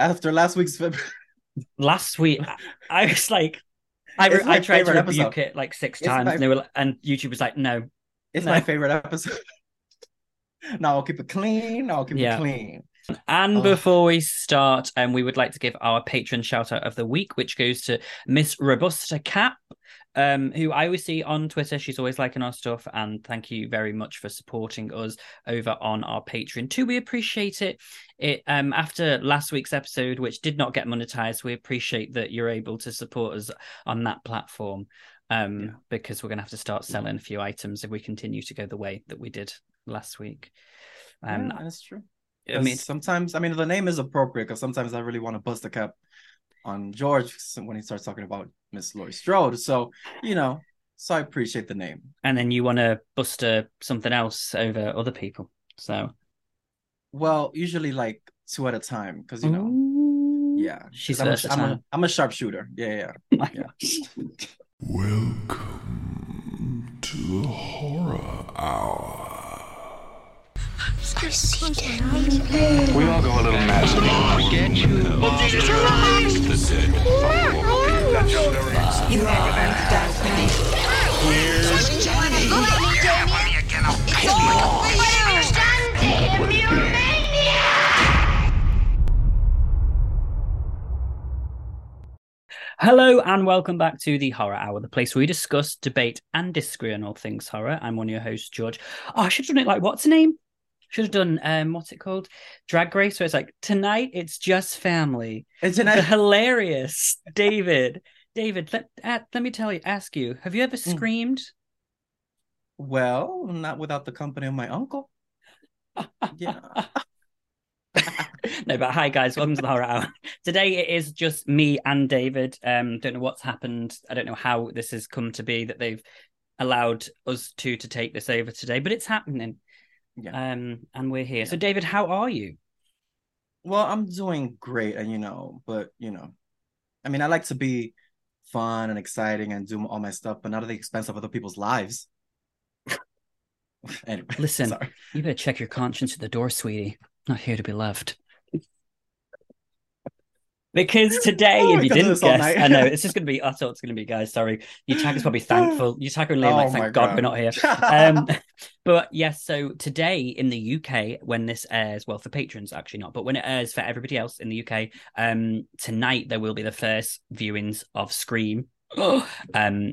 after last week's last week I- was like, I, my I tried to rebuke episode. it like six It's times, my- and they were, and YouTube was like, no, it's No. my favorite episode. no, I'll keep it clean. I'll keep Yeah. it clean. And Oh. before we start, um, we would like to give our patron shout out of the week, which goes to Miss Robusta Cap, um, who I always see on Twitter. She's always liking our stuff, and thank you very much for supporting us over on our Patreon too. We appreciate it. It um after last week's episode, which did not get monetized, we appreciate that you're able to support us on that platform. Um, Yeah. because we're gonna have to start selling a few items if we continue to go the way that we did last week. Um, yeah, that's true. I mean, sometimes I mean the name is appropriate because sometimes I really want to bust a cap on George when he starts talking about Miss Laurie Strode. So you know, so I appreciate the name. and then you want to bust uh, something else over other people. So Well, usually like two at a time because you know, Ooh. yeah, she's I'm a, versatile. I'm a I'm a sharpshooter. Yeah, yeah. My yeah. Welcome to the Horror Hour. Sit. We all go a little mad. Get you. You are Hello and welcome back to the Horror Hour, the place where we discuss, debate, and disagree on all things horror. I'm one of your hosts, George. Oh, I should have done it like what's the name? Should have done um, what's it called? Drag Race. where it's like tonight it's just family. It's The an hilarious David. David, let uh, let me tell you, ask you, have you ever Hmm. screamed? well, not without the company of my uncle. Yeah. no, but hi guys, welcome to the horror hour. Today it is just me and David. Um, don't know what's happened. I don't know how this has come to be that they've allowed us two to take this over today, but it's happening. Yeah. Um, and we're here. So, David, how are you? Well, I'm doing great, and you know, but you know, I mean, I like to be fun and exciting and do all my stuff, but not at the expense of other people's lives. anyway, Listen. sorry. You better check your conscience at the door, sweetie. Not here to be loved. Because today, Oh, if you didn't guess. I know it's just going to be. I thought it's going to be, guys. Sorry, Yutaka's probably thankful. Yutaka and Liam, like, Oh thank God, God. we're not here. um but yes so today in the uk when this airs well for patrons actually not but when it airs for everybody else in the uk um tonight there will be the first viewings of scream um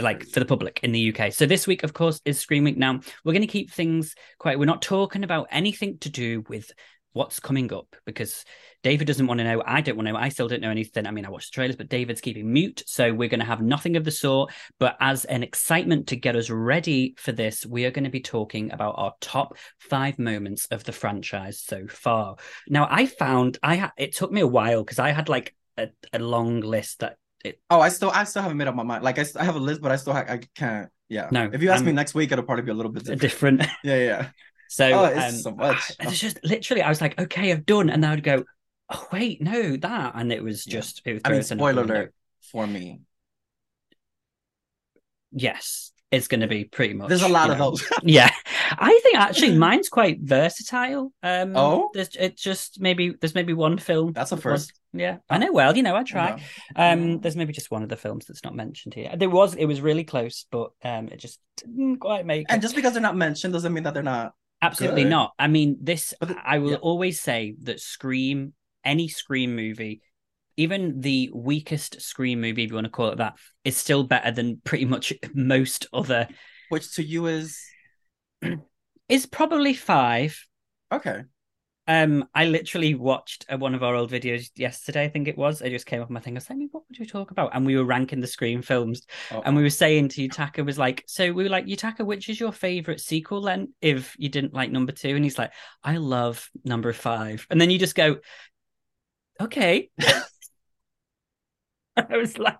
like for the public in the uk so this week of course is scream week now we're going to keep things quite we're not talking about anything to do with what's coming up because David doesn't want to know. I don't want to know. I still don't know anything. I mean, I watched the trailers, but David's keeping mute. So we're going to have nothing of the sort. But as an excitement to get us ready for this, we are going to be talking about our top five moments of the franchise so far. Now, I found I ha- it took me a while because I had like a, a long list that it. Oh, I still, I still haven't made up my mind. Like, I, I have a list, but I still, ha- I can't. Yeah. No, If you ask me I'm- next week, it'll probably be a little bit different. different. Yeah, yeah. So, Oh, it's um, so much. It's just literally, I was like, okay, I've done, and then I'd go, oh wait, no, that, and it was Yeah. just. It was I mean, thrown out the spoiler alert for me. Yes, it's going to be pretty much. There's a lot of know. those. yeah, I think actually mine's quite versatile. Um, Oh? there's it's just maybe there's maybe one film. That's a first. Yeah, I know. Well, you know, I try. Yeah. Um, Yeah. there's maybe just one of the films that's not mentioned here. There was, it was really close, but um, it just didn't quite make And it. just because they're not mentioned doesn't mean that they're not. Absolutely good. not. I mean, this. The- I will yeah. always say that Scream, any Scream movie, even the weakest Scream movie, if you want to call it that, is still better than pretty much most other. Which to you is Is probably five. okay. Um, I literally watched uh, one of our old videos yesterday. I think it was. It just came up my thing. I was like, "What would we talk about?" And we were ranking the Scream films, Oh, and we were saying to Yutaka was like, "So we were like, Yutaka, which is your favorite sequel then? If you didn't like number two, and he's like, I love number five, and then you just go, okay. I was like,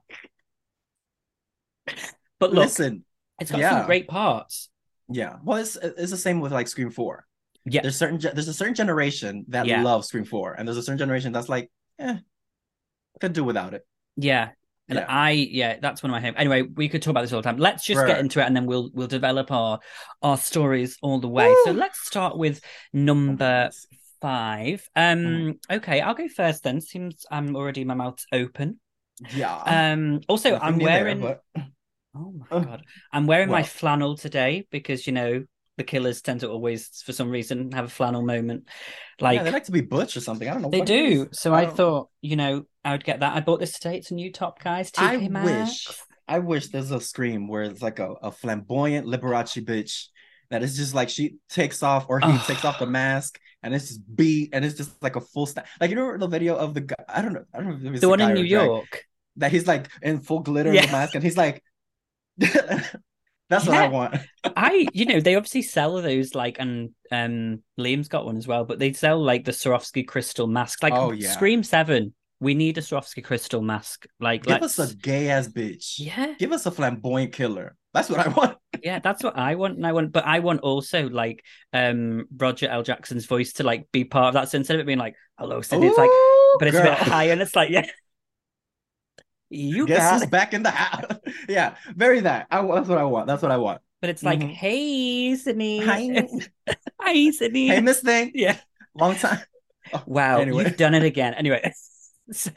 but look, listen. it's got yeah. some great parts. Yeah. Well, it's it's the same with like Scream Four. Yeah, There's certain ge- there's a certain generation that Yeah. loves Scream Four, and there's a certain generation that's like, eh, could do without it. Yeah. And Yeah. I, yeah, that's one of my favorites. Anyway, we could talk about this all the time. Let's just get into it, and then we'll we'll develop our our stories all the way. So let's start with number five. Um, Mm-hmm. okay, I'll go first then. Seems I'm already my mouth's open. Yeah. Um, also I'm new there, wearing. but- Oh my god, I'm wearing my flannel today because you know the killers tend to always, for some reason, have a flannel moment. Like, yeah, they like to be butch or something. I don't know. they do. So I don't- thought, you know, I would get that. I bought this today. It's a new top, guys. TK I Maxx. wish, I wish there's a scream where it's like a, a flamboyant Liberace bitch that is just like she takes off or he takes off the mask and it's just beat and it's just like a full stack. Like you know the video of the guy? I don't know. I don't know The one guy in New York. that he's like in full glitter Yeah. mask and he's like. That's what I want. I, you know, they obviously sell those like, and um, Liam's got one as well, but they sell like the Swarovski crystal mask. Like, Oh, yeah. Scream Seven, we need a Swarovski crystal mask. Like, Give let's, us a gay ass bitch. yeah, Give us a flamboyant killer. That's what I want. yeah, that's what I want, and I want, but I want also like um Roger L. Jackson's voice to like be part of that. So instead of it being like, "Hello, Sidney," it's like, but it's a bit high, and it's like, yeah, you Guess got who's it. back in the house? yeah, very that. I, that's what I want. That's what I want. But it's like, Mhm. hey, Sidney, Hi, hi, Sidney, hey, Miss Thing. yeah. Long time. Wow, Anyway. you've done it again. Anyway, so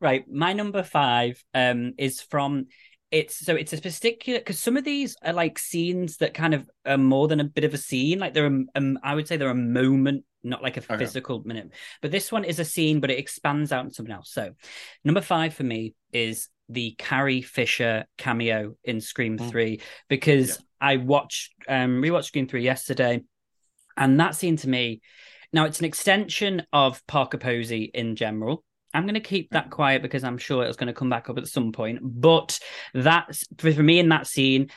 right, my number five um is from it's so it's a particular because some of these are like scenes that kind of are more than a bit of a scene. Like they're a, um, I would say they're a moment, not like a Okay. physical minute. But this one is a scene, but it expands out into something else. So number five for me is the Carrie Fisher cameo in Scream Mm. Three because I watched um rewatched Scream Three yesterday, and that scene to me now it's an extension of Parker Posey in general. I'm going to keep that quiet because I'm sure it's going to come back up at some point. But that's for for me in that scene,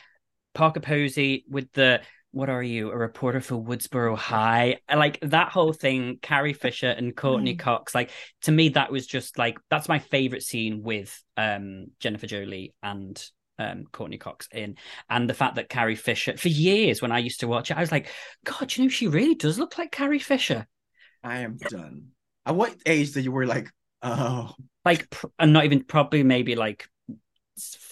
Parker Posey with the what are you, a reporter for Woodsboro High? Like that whole thing, Carrie Fisher and Courteney Mm. Cox. Like to me, that was just like that's my favorite scene with um Jennifer Jolie and um Courteney Cox in. And the fact that Carrie Fisher, for years when I used to watch it, I was like, God, you know, she really does look like Carrie Fisher. I am done. At what age did you were like, oh, Like, pr- and not even probably maybe like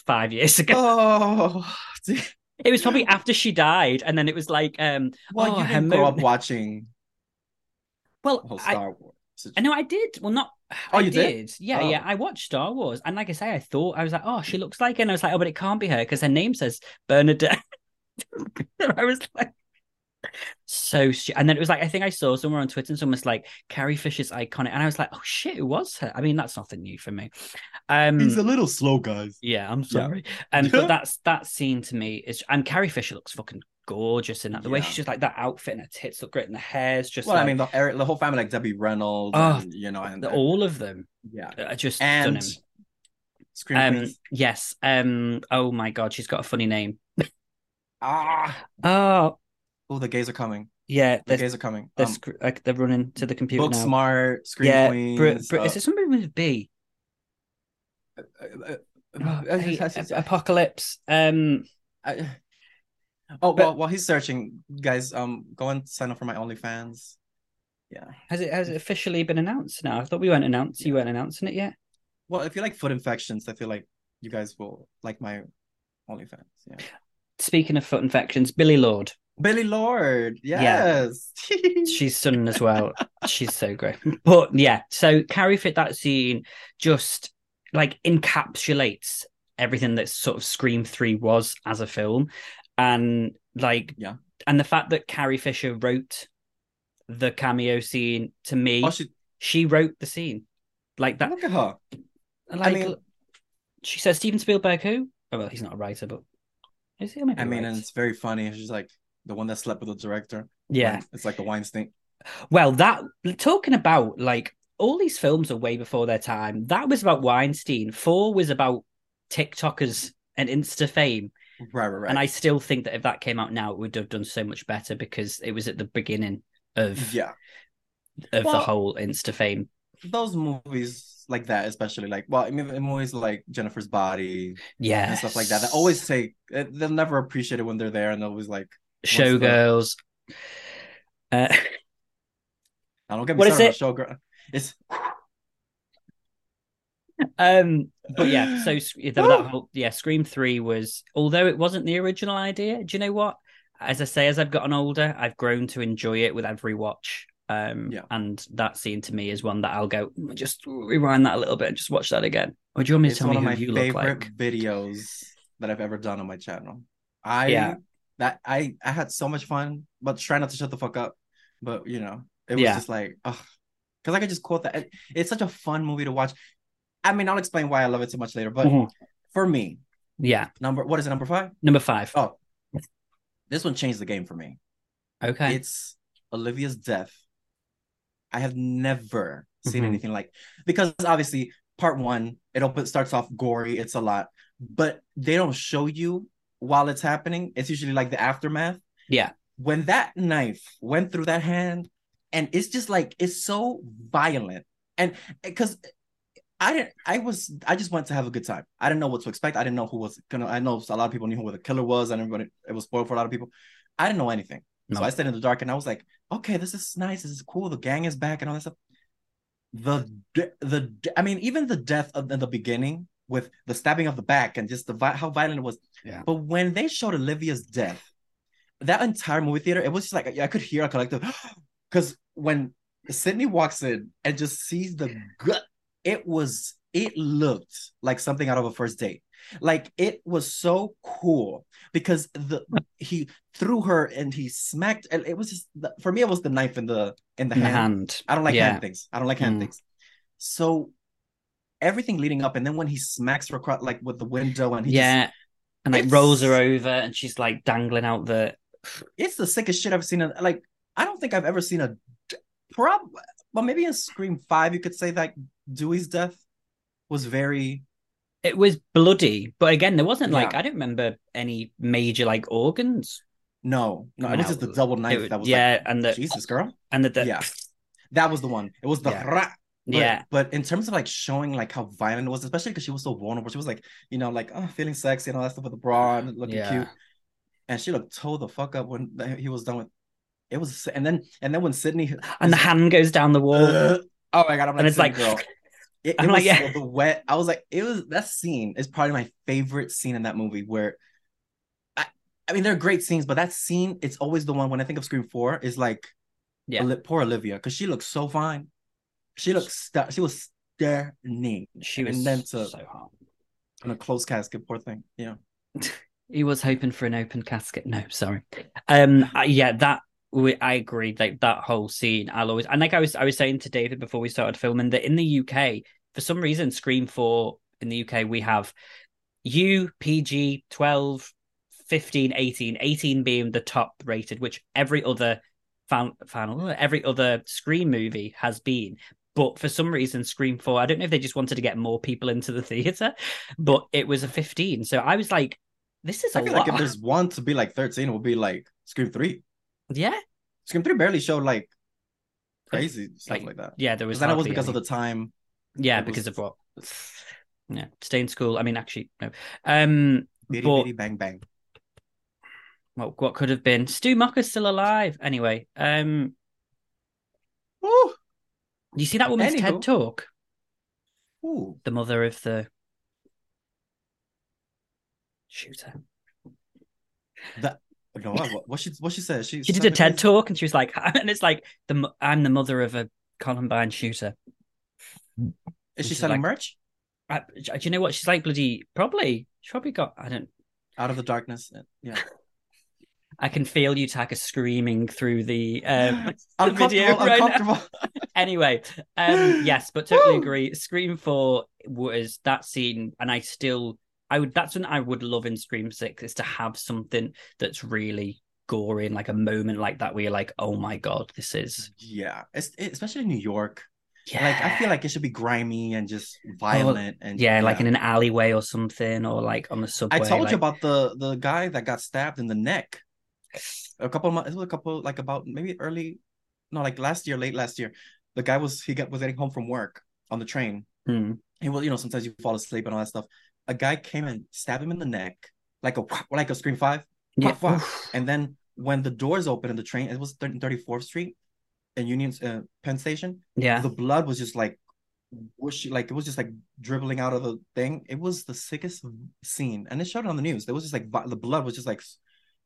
five years ago. oh? It was probably after she died, and then it was like, um, well, oh, you didn't grow up watching well, whole I, Star Wars. I know I did. Well, not. Oh, I you did? Yeah, Oh. yeah. I watched Star Wars, and like I say, I thought I was like, oh, she looks like, her. and I was like, oh, but it can't be her because her name says Bernadette. I was like, so, stu- and then it was like, I think I saw somewhere on Twitter, and someone was like, Carrie Fisher's iconic, and I was like, oh shit, it was her. I mean, that's nothing new for me. Um, He's a little slow, guys. yeah, I'm sorry. Um, but that's that scene to me is, and Carrie Fisher looks fucking gorgeous in that. The way she's just like that outfit and her tits look great, and the hair's just Well, I mean, the, Eric- the whole family, like Debbie Reynolds, Oh, and, you know, and the- all of them yeah, are just and stunning. Scream Um, Queens. yes. Um. Oh my god, she's got a funny name. Ah, Oh, oh, the gays are coming. yeah. The gays are coming. they're, Um, sc- like they're running to the computer Book now. Smart, screen yeah. Queens. Br- Br- uh, is it somebody with B? uh, uh, Oh, uh, hey, uh, uh, Apocalypse. Um. I- oh But- well, while he's searching, guys, um, go and sign up for my OnlyFans. Yeah. Has it has it officially been announced now? I thought we weren't announced. You weren't announcing it yet. Well, if you like foot infections, I feel like you guys will like my OnlyFans. Yeah. Speaking of foot infections, Billie Lourd. Billie Lourd, Yeah. yes. She's stunning as well. She's so great. But yeah, so Carrie fit that scene just like encapsulates everything that sort of Scream 3 was as a film. And like Yeah. and the fact that Carrie Fisher wrote the cameo scene to me, oh, she, she wrote the scene. Like that look at her. like mean- she says Steven Spielberg who? Oh well, he's not a writer, but is he? Or I mean, right. and it's very funny. She's like the one that slept with the director. yeah. It's like the Weinstein. Well, that talking about like all these films are way before their time. That was about Weinstein. Four was about TikTokers and Insta fame. Right, right, right. And I still think that if that came out now, it would have done so much better because it was at the beginning of yeah, of the whole Insta fame. those movies like that, especially like well, I mean, movies like Jennifer's Body Yeah, and stuff like that. That always take. eh, They'll never appreciate it when they're there, and they're always like, Showgirls. Uh, I don't get me What is started on Showgirl. It's um, but yeah, so that, whole yeah, Scream Three was although it wasn't the original idea. Do you know what? As I say, as I've gotten older, I've grown to enjoy it with every watch. Um, Yeah. and that scene to me is one that I'll go "Mm, just rewind that a little bit and just watch that again. Or do you want me to It's tell one me of who my you look favorite like? videos that I've ever done on my channel. I Yeah. That I I had so much fun, but trying not to shut the fuck up. But you know, it was Yeah. just like, oh, because I could just quote that. It- It's such a fun movie to watch. I mean, I'll explain why I love it so much later. But Mhm. for me, Yeah, number what is it? Number five? number five. Oh, this one changed the game for me. okay. It's Olivia's death. I have never seen Mhm. anything like because obviously part one it opens starts off gory, it's a lot, but they don't show you while it's happening. It's usually like the aftermath. Yeah. When that knife went through that hand, and it's just like it's so violent, and eh, because I didn't, I was, I just went to have a good time. I didn't know what to expect. I didn't know who was gonna. I know a lot of people knew who the killer was, and everybody it was spoiled for a lot of people. I didn't know anything. No. So I stayed in the dark and I was like, okay, this is nice. This is cool. The gang is back and all that stuff. The the I mean, even the death of in the beginning with the stabbing of the back and just the vi- how violent it was. Yeah. But when they showed Olivia's death, that entire movie theater, it was just like I could hear a collective because when Sidney walks in and just sees the gut, it was it looked like something out of a first date. Like it was so cool because the he threw her and he smacked and it was just the, for me it was the knife in the in the In hand. hand. I don't like Yeah. hand things. I don't like hand Mm. things. So everything leading up and then when he smacks her across like with the window and he just, Yeah. And like rolls her over and she's like dangling out the it's the sickest shit I've seen. In, like, I don't think I've ever seen a prob. Well, maybe in Scream Five, you could say that Dewey's death was very. it was bloody, but again, there wasn't like I don't remember any major like organs. No, no, it was just the double knife It that was. yeah, like, and the Jesus, girl, and the, the Yeah. that was the one. It was the. Yeah. But, yeah, but in terms of like showing like how violent it was, especially because she was so vulnerable, she was like, you know, like oh, feeling sexy and all that stuff with the bra and looking Yeah. cute, and she looked toe the fuck up when he was done with. It was, and then and then when Sidney and the hand goes down the wall, Uh, oh my god! I'm like, and it's like, girl. It, it was like, yeah. the wet. I was like, it was that scene is probably my favorite scene in that movie. Where, I, I mean, there are great scenes, but that scene, it's always the one when I think of Scream Four is like, Yeah. Poor Olivia because she looks so fine. She looked, stu- she was stunning. she was and then to so hot. in a closed casket. Poor thing. Yeah. He was hoping for an open casket. No, sorry. Um, yeah, that we, I agree. Like that whole scene, I'll always and like I was I was saying to David before we started filming that in the UK, for some reason, Scream Four in the UK we have U PG 12, 15, 18, 18 being the top rated, which every other fan, final every other Scream movie has been. But for some reason, Scream 4, I don't know if they just wanted to get more people into the theater, but it was a 15. So I was like, this is a I feel lot. like if there's one to be like 13, it would be like Scream Three. yeah. Scream Three barely showed like crazy stuff Like, like, that. Yeah, there was. It was because any. of the time. Yeah, because was- of what? Yeah, stay in school. I mean, actually, no. Um, Bitty But- bitty bang bang. what what could have been? Stu Macher's still alive. Anyway, um, you see that woman's Anywho. TED talk? ooh. The mother of the shooter. That no, what, what she what she said? She She did a TED is- talk, and she was like, and it's like the I'm the mother of a Columbine shooter. Is she She's selling like- merch I, do you know what she's like? Bloody probably. She probably got. I don't. out of the darkness? Yeah, I can feel you, Taka, screaming through the um, the video right anyway, um, yes, but totally agree. Scream Four was that scene, and I still, I would. That's what I would love in Scream Six is to have something that's really gory and like a moment like that where you're like, oh my god, this is yeah, it's, it- especially in New York. yeah, Like I feel like it should be grimy and just violent and yeah, like in an alleyway or something, or like on the subway. I told like- you about the the guy that got stabbed in the neck. A couple of months, it was a couple like about maybe early, no, like last year, late last year. The guy was he got was getting home from work on the train. Hmm. He will, you know, sometimes you fall asleep and all that stuff. A guy came and stabbed him in the neck, like a like a scream five. yeah, fuck. oof. And then when the doors opened in the train, it was 34th Street and Union uh, Penn Station. yeah, The blood was just like whoosh, like it was just like dribbling out of the thing. It was the sickest scene, and it showed it on the news. There was just like vi- the blood was just like,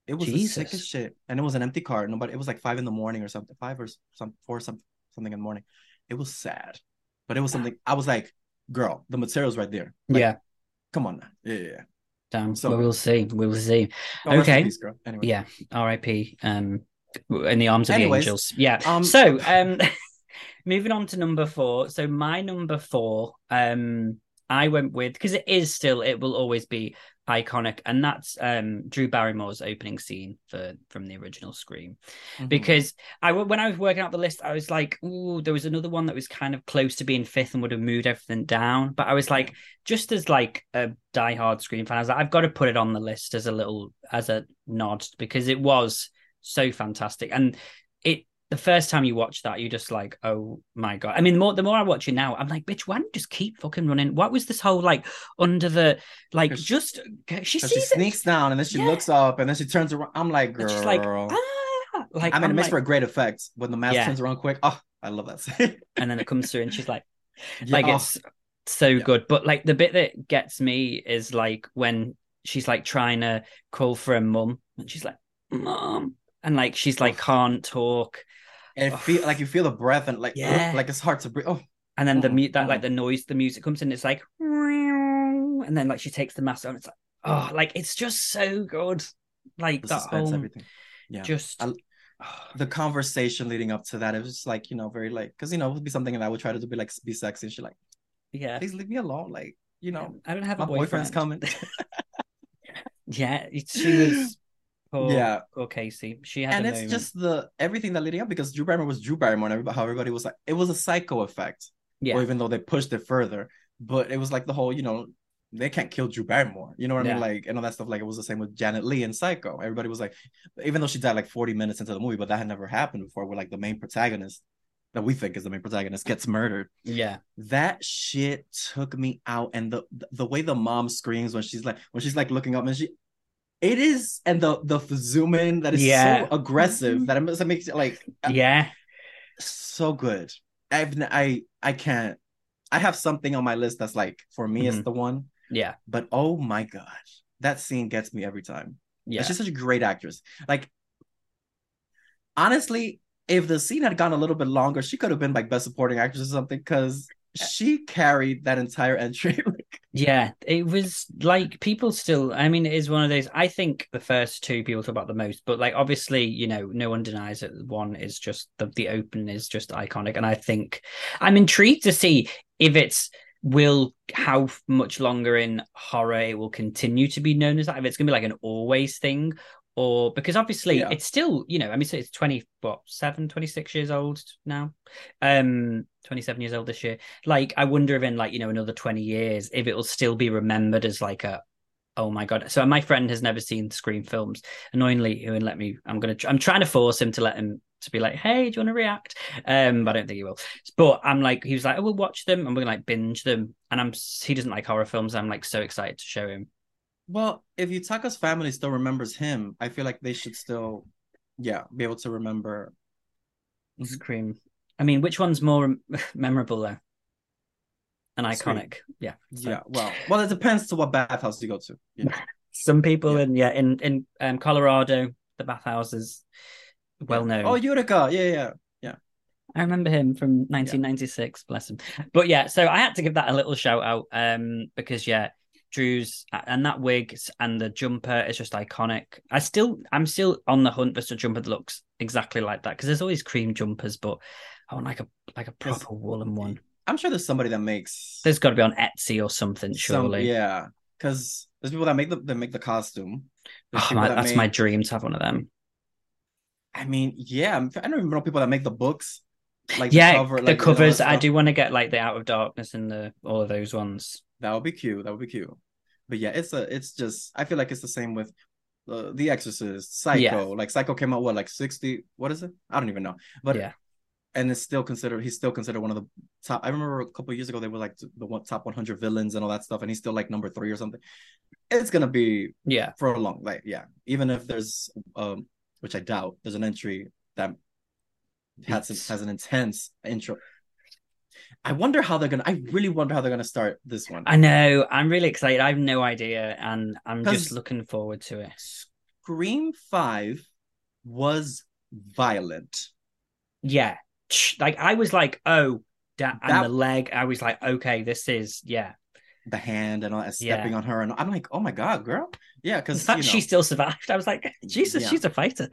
It was the sickest shit, and it was an empty car. Nobody. It was like five in the morning or something, five or some four some something in the morning. It was sad, but it was something. I was like, "Girl, the material's right there. Like, yeah. come on now. Yeah, yeah. Damn. so well, we'll see. We will see. Oh, Okay. peace, girl. Anyway, Yeah. R.I.P. Um, in the arms of Anyways, the angels. Yeah. um, so, um, moving on to number four. So my number four, um, I went with because it is still, it will always be iconic, and that's um Drew Barrymore's opening scene for from the original Scream. mhm. Because I when I was working out the list, I was like, "Ooh, there was another one that was kind of close to being fifth and would have moved everything down." But I was like, just as like a diehard Scream fan, I was like, I've got to put it on the list as a little as a nod because it was so fantastic, and. The first time you watch that, you're just like, "Oh my god!" I mean, the more the more I watch it now, I'm like, "Bitch, why don't you just keep fucking running?" What was this whole like under the like Just she she sees it, sneaks down and then she Yeah. looks up and then she turns around. I'm like, girl. and she's like, ah, like I mean, I'm it makes like- for a great effect when the mask Yeah. turns around quick. Oh, I love that scene. and then it comes through, and she's like. Yeah, like oh, it's so good but like the bit that gets me is like when she's like trying to call for her mum and she's like mom and like she's like can't talk and it feel like you feel the breath and like, Yeah. like it's hard to breathe. Oh, and then the Mm, that like the noise the music comes in it's like and then like she takes the mask off and it's like oh like it's just so good like the that suspense, whole everything. Yeah. just I- the conversation leading up to that, it was just like, you know, very like, because, you know, it would be something that I would try to be like, be sexy. And she like, yeah please leave me alone. Like, you know, I don't have my a boyfriend boyfriend's coming. yeah she was poor, Yeah. poor Casey she had and it's moment. just the everything that leading up because Drew Barrymore was Drew Barrymore and everybody, how everybody was like, it was a psycho effect. yeah Or even though they pushed it further, but it was like the whole, you know, they can't kill Drew Barrymore. You know what I mean? Like, and all that stuff. Like, it was the same with Janet Leigh in Psycho. Everybody was like, even though she died like 40 minutes into the movie, but that had never happened before, where like the main protagonist that we think is the main protagonist gets murdered. yeah That shit took me out. And the the way the mom screams when she's like, when she's like looking up and she, it is, and the the zoom in that is Yeah. so aggressive mm-hmm. that it makes- it makes it like uh, yeah so good. I've i i can't. I have something on my list that's like for me Mhm. it's mm-hmm. the one, yeah but oh my god, that scene gets me every time. yeah She's such a great actress. Like honestly, if the scene had gone a little bit longer, she could have been like best supporting actress or something because uh, she carried that entire entry. Yeah, it was like people still. I mean, it is one of those. I think the first two people talk about the most, but like obviously, you know, no one denies that one is just the the open is just iconic, and I think I'm intrigued to see if it's will how much longer in horror it will continue to be known as that. If it's gonna be like an always thing. Or because obviously Yeah. it's still, you know, I mean, so it's 20, what, seven, 26 years old now, um, 27 years old this year. Like i wonder if in like you know another 20 years if it'll still be remembered as like a oh my god. So my friend has never seen scream films annoyingly he wouldn't let me i'm gonna i'm trying to force him to let him to be like hey do you want to react? Um but i don't think he will. But i'm like he was like oh we'll watch them and we're gonna like binge them. And i'm he doesn't like horror films i'm like so excited to show him well, if Yutaka's family still remembers him, I feel like they should still, yeah, be able to remember. Mhm. scream i mean which one's more memorable though and Scream. iconic yeah so- Yeah, well, well, it depends to what bathhouse you go to. You know? some people Yeah. in yeah in in um, colorado the bathhouses well known Oh, Yutaka, yeah, yeah. I remember him from 1996, bless him. But yeah, so I had to give that a little shout out um because yeah, Drew's and that wig and the jumper is just iconic. I still I'm still on the hunt for a jumper that looks exactly like that because there's always cream jumpers, but I want like a like a proper woolen one. I'm sure there's somebody that makes There's got to be on Etsy or something, some- surely. yeah, because there's people that make the that make the costume. Oh, my, that that's make- my dream to have one of them. I mean, yeah, I'm- don't even know people that make the books. Like yeah, the, cover, the like, you know, covers. I do want to get like the Out of Darkness and the all of those ones. That would be cute. That would be cute. But yeah, it's a. It's just. I feel like it's the same with uh, The Exorcist, Psycho. Yeah. Like Psycho came out what, like sixty? What is it? I don't even know. But Yeah. and it's still considered. He's still considered one of the top. I remember a couple years ago they were like the one, top one hundred villains and all that stuff, and he's still like number three or something. It's gonna be Yeah, for a long, like yeah. Even if there's, um, which I doubt, there's an entry that has has an intense intro. I wonder how they're gonna. I really wonder how they're gonna start this one. I know. I'm really excited. I have no idea, and I'm just looking forward to it. Scream Five was violent. Yeah. Like I was like, oh, da- and That- the leg. I was like, okay, this is yeah. The hand and all that Yeah. stepping on her, and I'm like, oh my god, girl, yeah, because fact you know, she still survived, I was like, Jesus, Yeah. she's a fighter.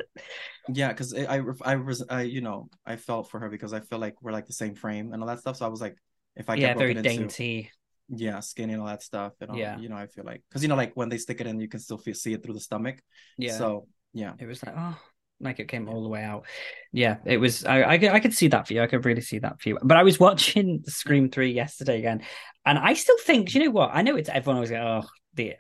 yeah, because I, I, I was, I, you know, I felt for her because I feel like we're like the same frame and all that stuff. So I was like, if I yeah, get very broken into- dainty. yeah, skinny and all that stuff, and all, Yeah. you know, I feel like because you know, like when they stick it in, you can still feel see it through the stomach. Yeah. So yeah, it was like oh like it came all the way out yeah it was I, I could- i could see that for you i could really see that for you but i was watching scream 3 yesterday again and i still think you know what i know it's everyone always go oh the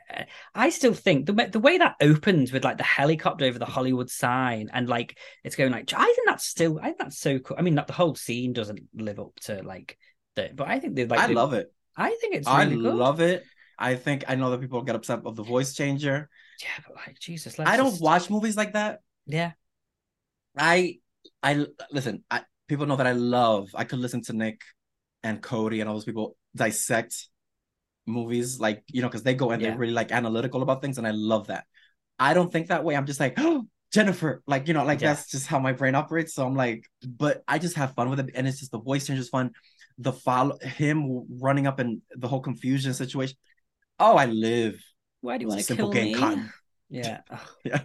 i still think the, way- the way that opens with like the helicopter over the hollywood sign and like it's going like i think that's still i think that's so cool i mean not the whole scene doesn't live up to like the but i think they like I love it. i think it's I really good love it. I think I know that people get upset of the voice changer. yeah but like jesus let's I don't just- watch movies like that. yeah I I listen. I, people know that I love. I could listen to Nick and Cody and all those people dissect movies, like you know, because they go and Yeah. they're really like analytical about things, and I love that. I don't think that way. I'm just like, oh, Jennifer, like you know, like Yeah. that's just how my brain operates. So I'm like, but I just have fun with it, and it's just the voice change is fun. The follow him running up and the whole confusion situation. Oh, I live. why do you want to kill game me cotton. yeah Ugh.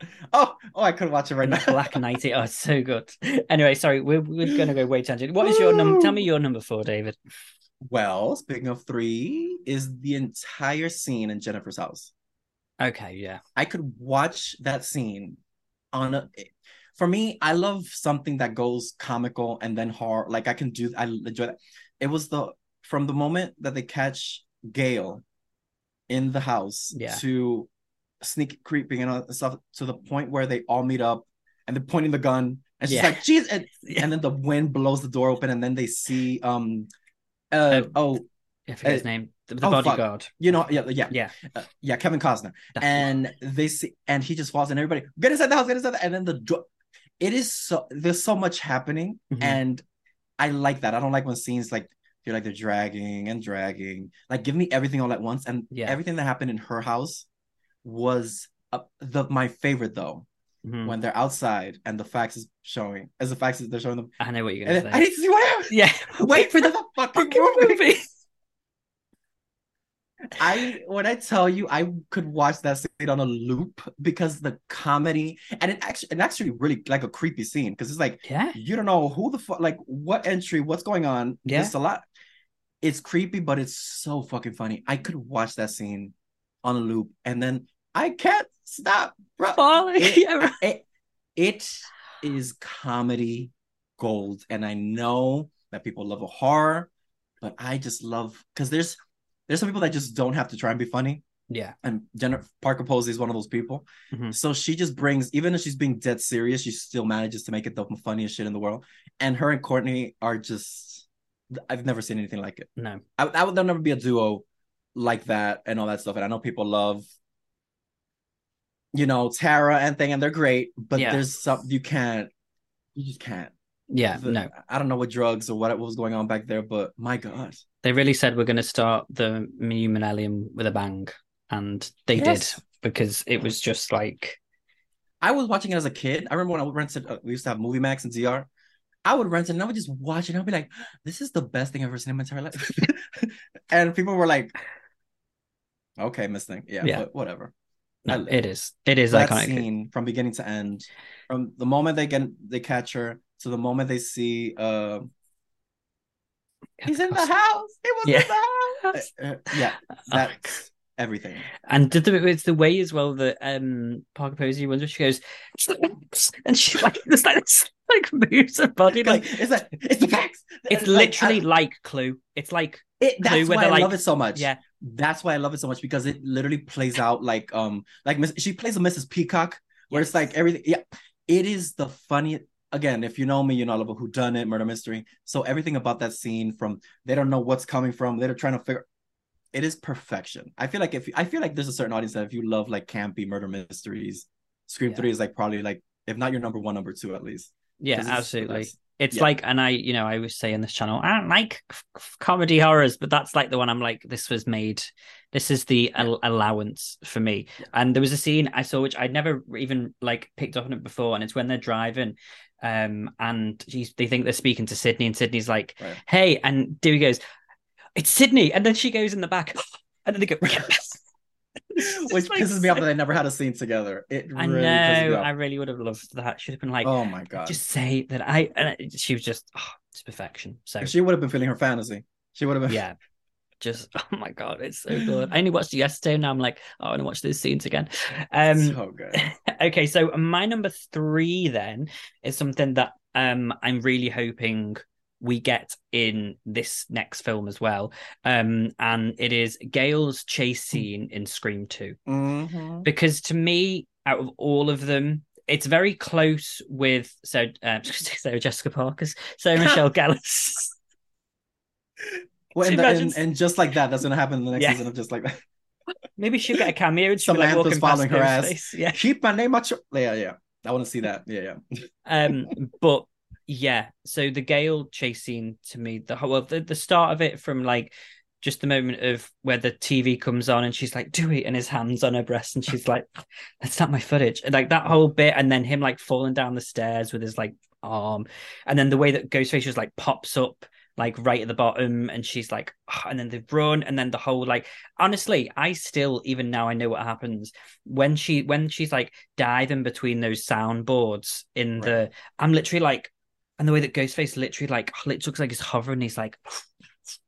Oh, oh, I could watch it right now. Black Knight. Oh, it's so good. Anyway, sorry, we're we're gonna go way tangent. What is your number? Tell me your number four, David. Well, speaking of three, is the entire scene in Jennifer's house. Okay, yeah, I could watch that scene on a. For me, I love something that goes comical and then horror. Like I can do, I enjoy that. It was the from the moment that they catch Gale in the house Yeah. to sneak creeping and all that stuff to the point where they all meet up and they're pointing the gun and she's Yeah. like, "Geez," and, Yeah. and then the wind blows the door open and then they see um, uh, Uh, oh, I forget his Uh, name. The, the oh, fuck. bodyguard. you know, yeah, yeah, Yeah, uh, yeah, Kevin Costner, that's and they see, and he just falls, and everybody get inside the house, get inside, the, and then the door. It is so there's so much happening, Mhm. and I like that. I don't like when scenes like feel like they're dragging and dragging. Like, give me everything all at once, and Yeah. everything that happened in her house was uh, the my favorite though. Mhm. When they're outside and the fax is showing, as the fax is they're showing them, I know what you're gonna then, I say. need to see what happens. Yeah, Wait for the fucking movie. I when I tell you I could watch that scene on a loop because the comedy and it actually and actually really like a creepy scene because it's like Yeah, you don't know who the fuck like what entry what's going on Yeah. It's a lot it's creepy but it's so fucking funny I could watch that scene on a loop and then I can't stop bro falling. It- it, it is comedy gold and I know that people love a horror but I just love because there's there's some people that just don't have to try and be funny yeah. and Jennifer Parker Posey is one of those people. Mhm. So she just brings, even if she's being dead serious, she still manages to make it the funniest shit in the world. And her and Courteney are just, I've never seen anything like it. No, I, I would there'll never be a duo like that and all that stuff. And I know people love, you know, Tara and thing, and they're great, but Yeah. there's some you can't, you just can't. yeah, The- no. I don't know what drugs or what, what was going on back there, but my God. They really said we're going to start the new millennium with a bang, and they Yes. did because it was just like I was watching it as a kid. I remember when I would rent it, uh, we used to have Movie Max and ZR. I would rent it and I would just watch it and I'd be like, this is the best thing I've ever seen in my entire life. and people were like, okay, missing. Yeah, Yeah. but whatever. No, it is. It is that iconic. scene from beginning to end, from the moment they get they catch her to the moment they see uh he's in the house. He was Yeah. in the house. Uh, uh, yeah, Oh that's everything. And did the, it's the way as well that um Parker Posey runs where she goes and she like like this, like moves her body like, Like it's like it's the facts. it's Like, literally I- like Clue. It's like It, that's where why I like- love it so much. yeah, that's why I love it so much because it literally plays out like um like Miss, she plays a Mrs. Peacock where it's like everything. Yeah, it is the funny. Again, if you know me, you know I love a whodunit, murder mystery. So everything about that scene, from they don't know what's coming from, they're trying to figure. It is perfection. I feel like if I feel like there's a certain audience that if you love like campy murder mysteries, Scream Yeah. Three is like probably like if not your number one, number two at least. yeah absolutely. It's Yeah. like, and I, you know, I always say in this channel, I don't like f- f- comedy horrors, but that's like the one I'm like, this was made. This is the al- allowance for me. And there was a scene I saw which I'd never even like picked up on it before, and it's when they're driving, um, and they think they're speaking to Sidney, and Sidney's like, Right. "Hey," and Dewey goes, "It's Sidney," and then she goes in the back, and then they go, Which pisses me off that they never had a scene together. It I really pisses me know. I really would have loved that. Should have been like, oh my god. just say that I. And I- she was just, oh, it's perfection. So she would have been feeling her fantasy. She would have been. yeah, just oh my god, it's so good. I only watched it yesterday, and now I'm like, oh, I want to watch those scenes again. Um, so good. okay, so my number three then is something that um I'm really hoping we get in this next film as well. Um, and it is Gale's chase scene in Scream Two Mhm. because to me, out of all of them, it's very close with so uh, Sarah Jessica Parker's so Michelle Gellar. Well, and, She the- and, and just like that, that's gonna happen in the next Yeah. season of just like that. Maybe she'll get a cameo and she'll be like walking following past her ass. Ghostface. Yeah. Keep my name out your. Yeah, yeah. I want to see that. Yeah, yeah. Um, but yeah, so the Gale chase scene to me, the whole well, the, the start of it from like just the moment of where the TV comes on and she's like, "Do it," and his hands on her breast, and she's like, "That's not my footage." And, like that whole bit, and then him like falling down the stairs with his like arm, and then the way that Ghostface just like pops up like right at the bottom and she's like "Ah," and then they run and then the whole like honestly i still even now i know what happens when she when she's like diving between those soundboards in the i'm literally like and the way that ghostface literally like it looks like he's hovering he's like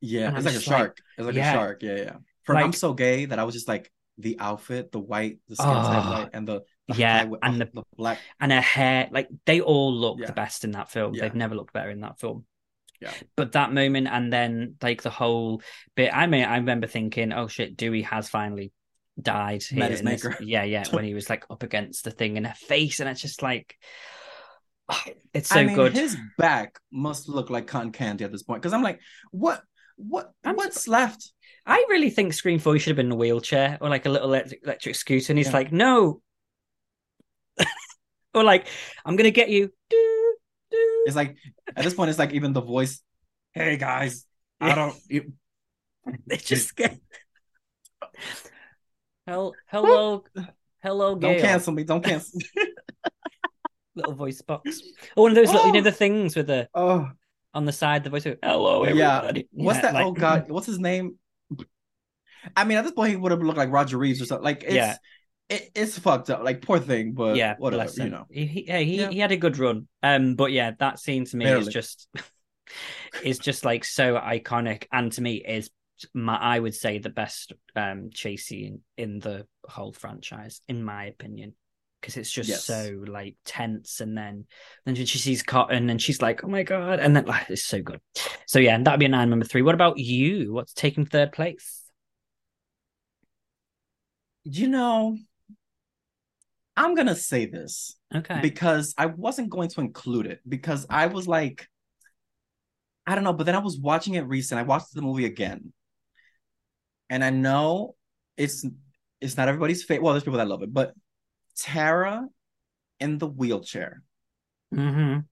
Yeah, it's like a just like, shark. it's like yeah. a shark. Yeah, yeah. For Like- I'm so gay that I was just like the outfit, the white, the skin type Oh, white, and the, the yeah, high- and oh, the- black. and her hair like they all look Yeah. the best in that film Yeah. they've never looked better in that film Yeah. but that moment and then like the whole bit i mean i remember thinking oh shit dewey has finally died Met his in this- yeah yeah when he was like up against the thing in her face and it's just like oh, it's so I mean, good his back must look like cotton candy at this point because I'm like, what, what, I'm what's left? i really think scream 4 should have been in a wheelchair or like a little electric, electric scooter and he's Yeah. like no or like i'm gonna get you do, do. It's like at this point, it's like even the voice. Hey guys, I don't. You, They just get Hel- hello, hello, don't cancel me. Don't cancel. Little voice box. Oh, one of those little, you know, Oh. the things with the oh, on the side, the voice. Hello, Yeah. everybody. what's Yeah, that? like- oh God, what's his name? I mean, at this point, he would have looked like Roger Reeves or something. Like, it's, Yeah. it, it's fucked up. Like, poor thing, but yeah, whatever, you know. He, he, he, Yeah. he had a good run. Um, but yeah, that scene to me is just is just like so iconic, and to me is my I would say the best um chase scene in the whole franchise, in my opinion. Because it's just Yes. so like tense, and then then she sees Cotton, and she's like, "Oh my god!" And then like, it's so good. So yeah, and that'd be a nine number three. What about you? What's taking third place? You know, I'm gonna say this Okay, because I wasn't going to include it because I was like, I don't know, but then I was watching it recent. I watched the movie again, and I know it's it's not everybody's favorite. Well, there's people that love it, but Tara in the wheelchair hmm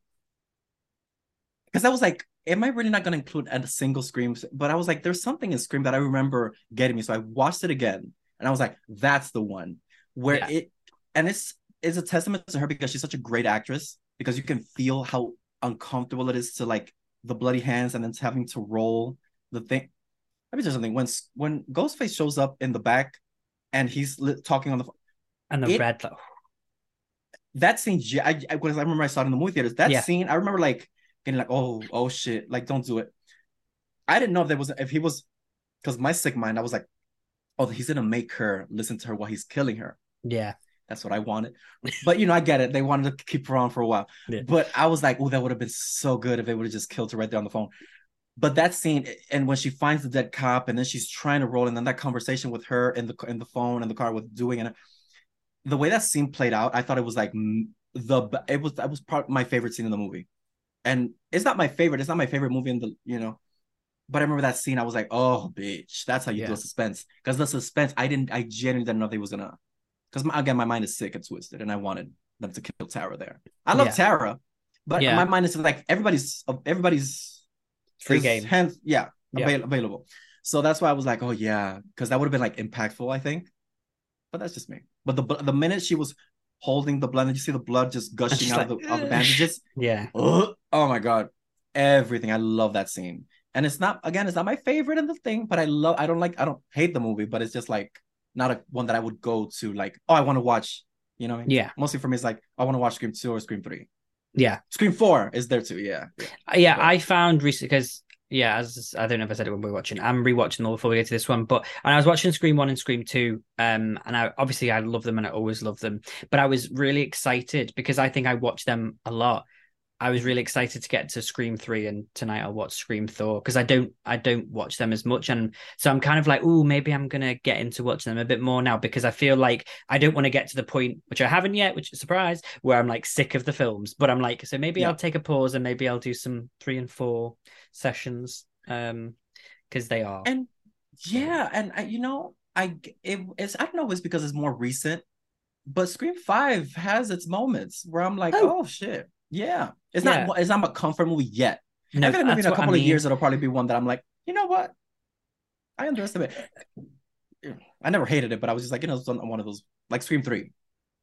because I was like, am I really not going to include a single Scream? But I was like, there's something in Scream that I remember getting me, so I watched it again, and I was like, that's the one where Yeah. it, and it's it's a testament to her because she's such a great actress because you can feel how uncomfortable it is to like the bloody hands and then having to roll the thing. Let me tell you something. When when Ghostface shows up in the back, and he's li- talking on the phone, and the It- red. Like, that scene, I, I, because I remember I saw it in the movie theaters. That Yeah. scene, I remember like getting like, oh, oh shit, like don't do it. I didn't know if there was if he was because my sick mind, I was like, oh, he's gonna make her listen to her while he's killing her. yeah, That's what I wanted. But you know, I get it. They wanted to keep her on for a while. Yeah. But I was like, oh, that would have been so good if they would have just killed her right there on the phone. But that scene, and when she finds the dead cop, and then she's trying to roll, and then that conversation with her in the in the phone in the car with doing and the way that scene played out, I thought it was like the it was that was part my favorite scene in the movie, and it's not my favorite. It's not my favorite movie in the you know, but I remember that scene. I was like, oh, bitch, that's how you do Yeah. a suspense because the suspense. I didn't. I genuinely didn't know they was gonna because again, my mind is sick and twisted, and I wanted them to kill Tara there. I love Yeah. Tara, But Yeah. my mind is like everybody's everybody's Free game. hands, yeah, Yeah. avail- available. So that's why I was like, oh yeah, because that would have been like impactful, I think. But that's just me. But the the minute she was holding the blood, and you see the blood just gushing out of, like, the, of the bandages. Yeah. Ugh. oh my god, everything. I love that scene. And it's not again, it's not my favorite in the thing, but I love. I don't like. I don't hate the movie, but it's just like not a one that I would go to. Like, oh, I want to watch. You know, what I mean? Yeah. Mostly for me, it's like I want to watch Scream two or Scream three. Yeah. Scream four is there too. Yeah. yeah. Uh, Yeah, But- I found recently because yeah, as I don't know if I said it when we were watching. I'm rewatching them all before we get to this one, but and I was watching Scream One and Scream Two, um, and I obviously I love them and I always love them, but I was really excited because I think I watched them a lot. I was really excited to get to Scream Three, and tonight I'll watch Scream Four because I don't I don't watch them as much, and so I'm kind of like, oh, maybe I'm gonna get into watching them a bit more now because I feel like I don't want to get to the point which I haven't yet, which is a surprise, where I'm like sick of the films. But I'm like, so maybe Yeah. I'll take a pause and maybe I'll do some three and four sessions, um, because they are. And yeah, and I, you know, I it, it's I don't know if it's because it's more recent, but Scream Five has its moments where I'm like, Oh. oh, shit, yeah. It's Yeah. not it's not a comfort movie yet. no, I feel like maybe in a what I couple of mean. years it'll probably be one that I'm like, you know what, I underestimate. I never hated it, but I was just like, you know, it's one one of those like Scream Three.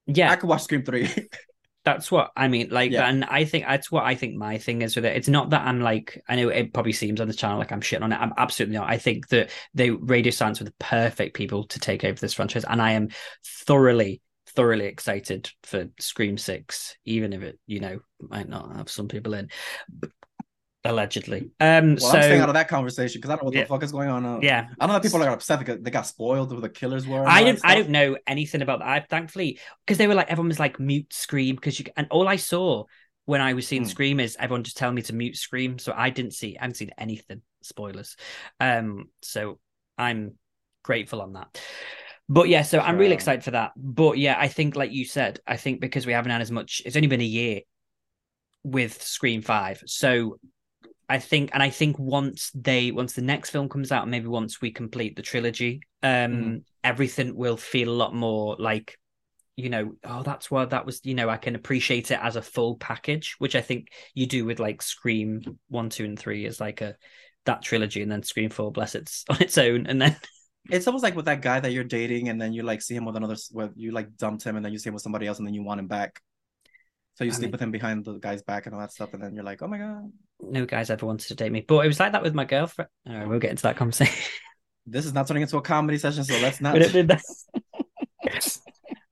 Yeah, I could watch Scream Three. That's what I mean. Like, Yeah. and I think that's what I think my thing is with it. It's not that I'm like, I know it probably seems on the channel like I'm shitting on it. I'm absolutely not. I think that they Radio Silence were the perfect people to take over this franchise, and I am thoroughly, thoroughly excited for Scream Six, even if it, you know, might not have some people in, allegedly. Um, well, so I'm staying out of that conversation because I don't know what Yeah. the fuck is going on. Yeah, I know that people are upset because they got spoiled who the killers were. I didn't. I don't know anything about that. I thankfully because they were like everyone was like mute scream because you and all I saw when I was seeing Hmm. scream is everyone just telling me to mute scream. So I didn't see. I haven't seen anything. Spoilers. Um. So I'm grateful on that. But yeah, so I'm really excited for that. But yeah, I think like you said, I think because we haven't had as much. It's only been a year with Scream Five, so I think, and I think once they, once the next film comes out, maybe once we complete the trilogy, um, Mhm. everything will feel a lot more like, you know, oh, that's why that was. You know, I can appreciate it as a full package, which I think you do with like Scream One, Two, and Three is like a that trilogy, and then Scream Four, bless it's on its own, and then It's almost like with that guy that you're dating, and then you like see him with another, where you like dumped him, and then you see him with somebody else, and then you want him back. So you I sleep mean- with him behind the guy's back and all that stuff, and then you're like, oh my god, no guys ever wanted to date me. But it was like that with my girlfriend. All right, we'll get into that conversation. this is not turning into a comedy session, so let's not.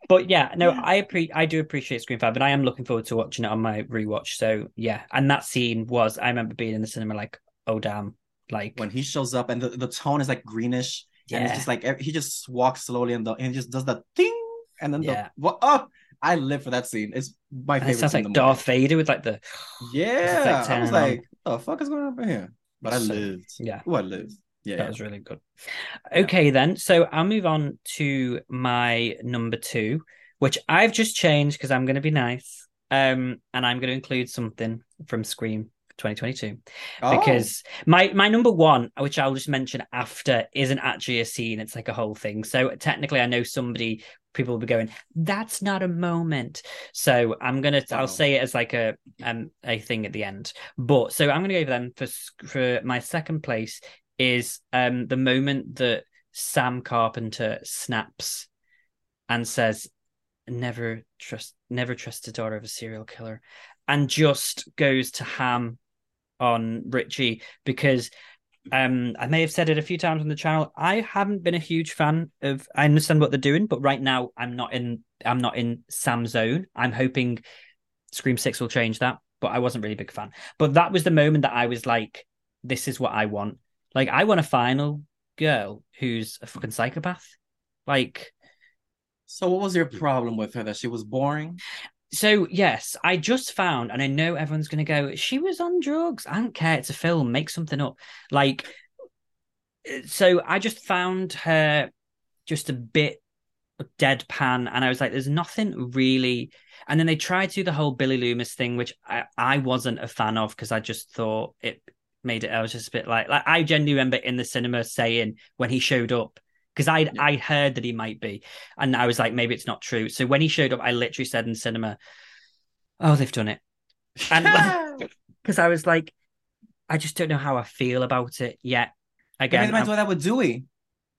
But yeah, no, I appre- I do appreciate Scream Five, and I am looking forward to watching it on my rewatch. So yeah, and that scene was I remember being in the cinema like, oh damn, like when he shows up, and the, the tone is like greenish, and yeah, it's just like he just walks slowly, and the and just does the thing, and then Yeah. the what? Oh, I live for that scene. It's my and favorite. it sounds like the movie. Darth Vader with like the Yeah, I was like, the fuck is going on over here? But I So- lived. yeah. Oh, I lived. Yeah, That yeah. was really good. Okay, then. So I'll move on to my number two, which I've just changed because I'm going to be nice. Um, and I'm going to include something from Scream 2022 Oh, because my my number one, which I'll just mention after, isn't actually a scene; it's like a whole thing. So technically, I know somebody people will be going, "That's not a moment." So I'm gonna. I'll say it as like a um a thing at the end. But so I'm gonna go for them for for my second place is um the moment that Sam Carpenter snaps and says, "Never trust, never trust a daughter of a serial killer," and just goes to ham on Richie because um I may have said it a few times on the channel. I haven't been a huge fan of I understand what they're doing, but right now I'm not in I'm not in Sam's zone. I'm hoping Scream 6 will change that, but I wasn't really a big fan. But that was the moment that I was like, this is what I want. Like I want a final girl who's a fucking psychopath. Like So what was your problem with her? That she was boring? So yes, I just found, and I know everyone's going to go. She was on drugs. I don't care. It's a film. Make something up. Like, so I just found her just a bit deadpan, and I was like, "There's nothing really." And then they tried to do the whole Billy Loomis thing, which I, I wasn't a fan of because I just thought it made it. I was just a bit like, like I genuinely remember in the cinema saying when he showed up because I Yeah. I heard that he might be, and I was like, maybe it's not true. So when he showed up, I literally said in cinema, "Oh, they've done it." And because I was like, I just don't know how I feel about it yet. Again, reminds of that with Dewey.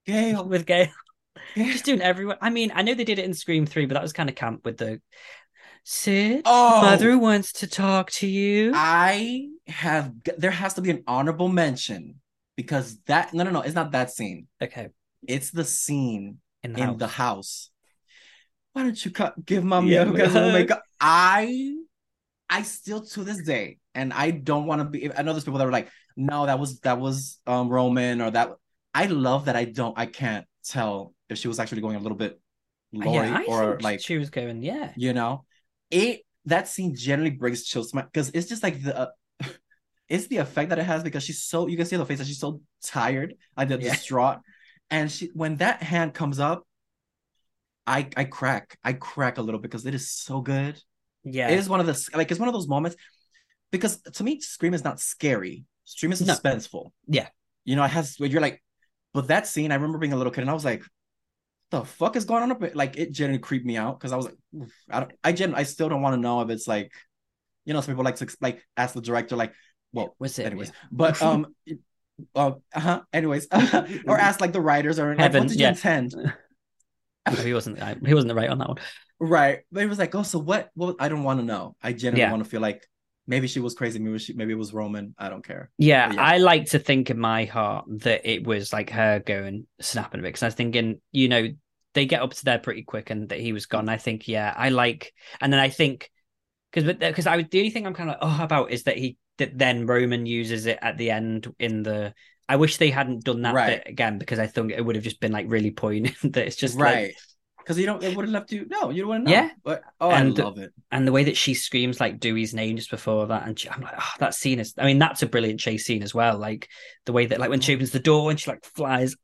Gale. with Gale, Yeah. just doing everyone. I mean, I know they did it in Scream Three, but that was kind of camp with the Sid. Oh, Mother wants to talk to you. I have. There has to be an honorable mention because that. No, no, no. It's not that scene. okay, It's the scene in the in house. the house. Why don't you cut, give mommy Yeah, a we hug? Oh my hug. god! I, I still to this day, and I don't want to be. I know there's people that were like, "No, that was that was um Roman," or that. I love that I don't. I can't tell if she was actually going a little bit Lori yeah, or like she was going. Yeah, you know, it that scene generally brings chills to my because it's just like the. Uh, it's the effect that it has because she's so you can see on the face that she's so tired, like the Yeah. distraught, and she when that hand comes up, I I crack, I crack a little because it is so good. yeah. It is one of the like it's one of those moments because to me, Scream is not scary. Scream is No. suspenseful. Yeah. you know, it has you're like, but that scene, I remember being a little kid and I was like, the fuck is going on up? Like it genuinely creeped me out because I was like, I don't, I gen, I still don't want to know if it's like, you know, some people like to like ask the director like, well, was it? anyways, but um, uh, uh-huh, anyways, or ask like the writers or Kevin, what did you intend? No, he wasn't. I- He wasn't the right on that one. Right, but he was like, oh, so what? Well, I don't want to know. I genuinely Yeah. want to feel like maybe she was crazy, maybe she, maybe it was Roman. I don't care. Yeah, yeah. I like to think in my heart that it was like her going snapping a bit because I was thinking, you know, they get up to there pretty quick and that he was gone. I think, yeah, I like, and then I think because because I the only thing I'm kind of like oh about is that he that then Roman uses it at the end in the. I wish they hadn't done that Right. bit again because I think it would have just been like really poignant that it's just right, like because you don't. It wouldn't have left you. No, you don't want to know. Yeah. but oh, And- I love it. and the way that she screams like Dewey's name just before that, and she, I'm like, oh, that scene is. I mean, that's a brilliant chase scene as well. Like the way that, like when she opens the door and she like flies.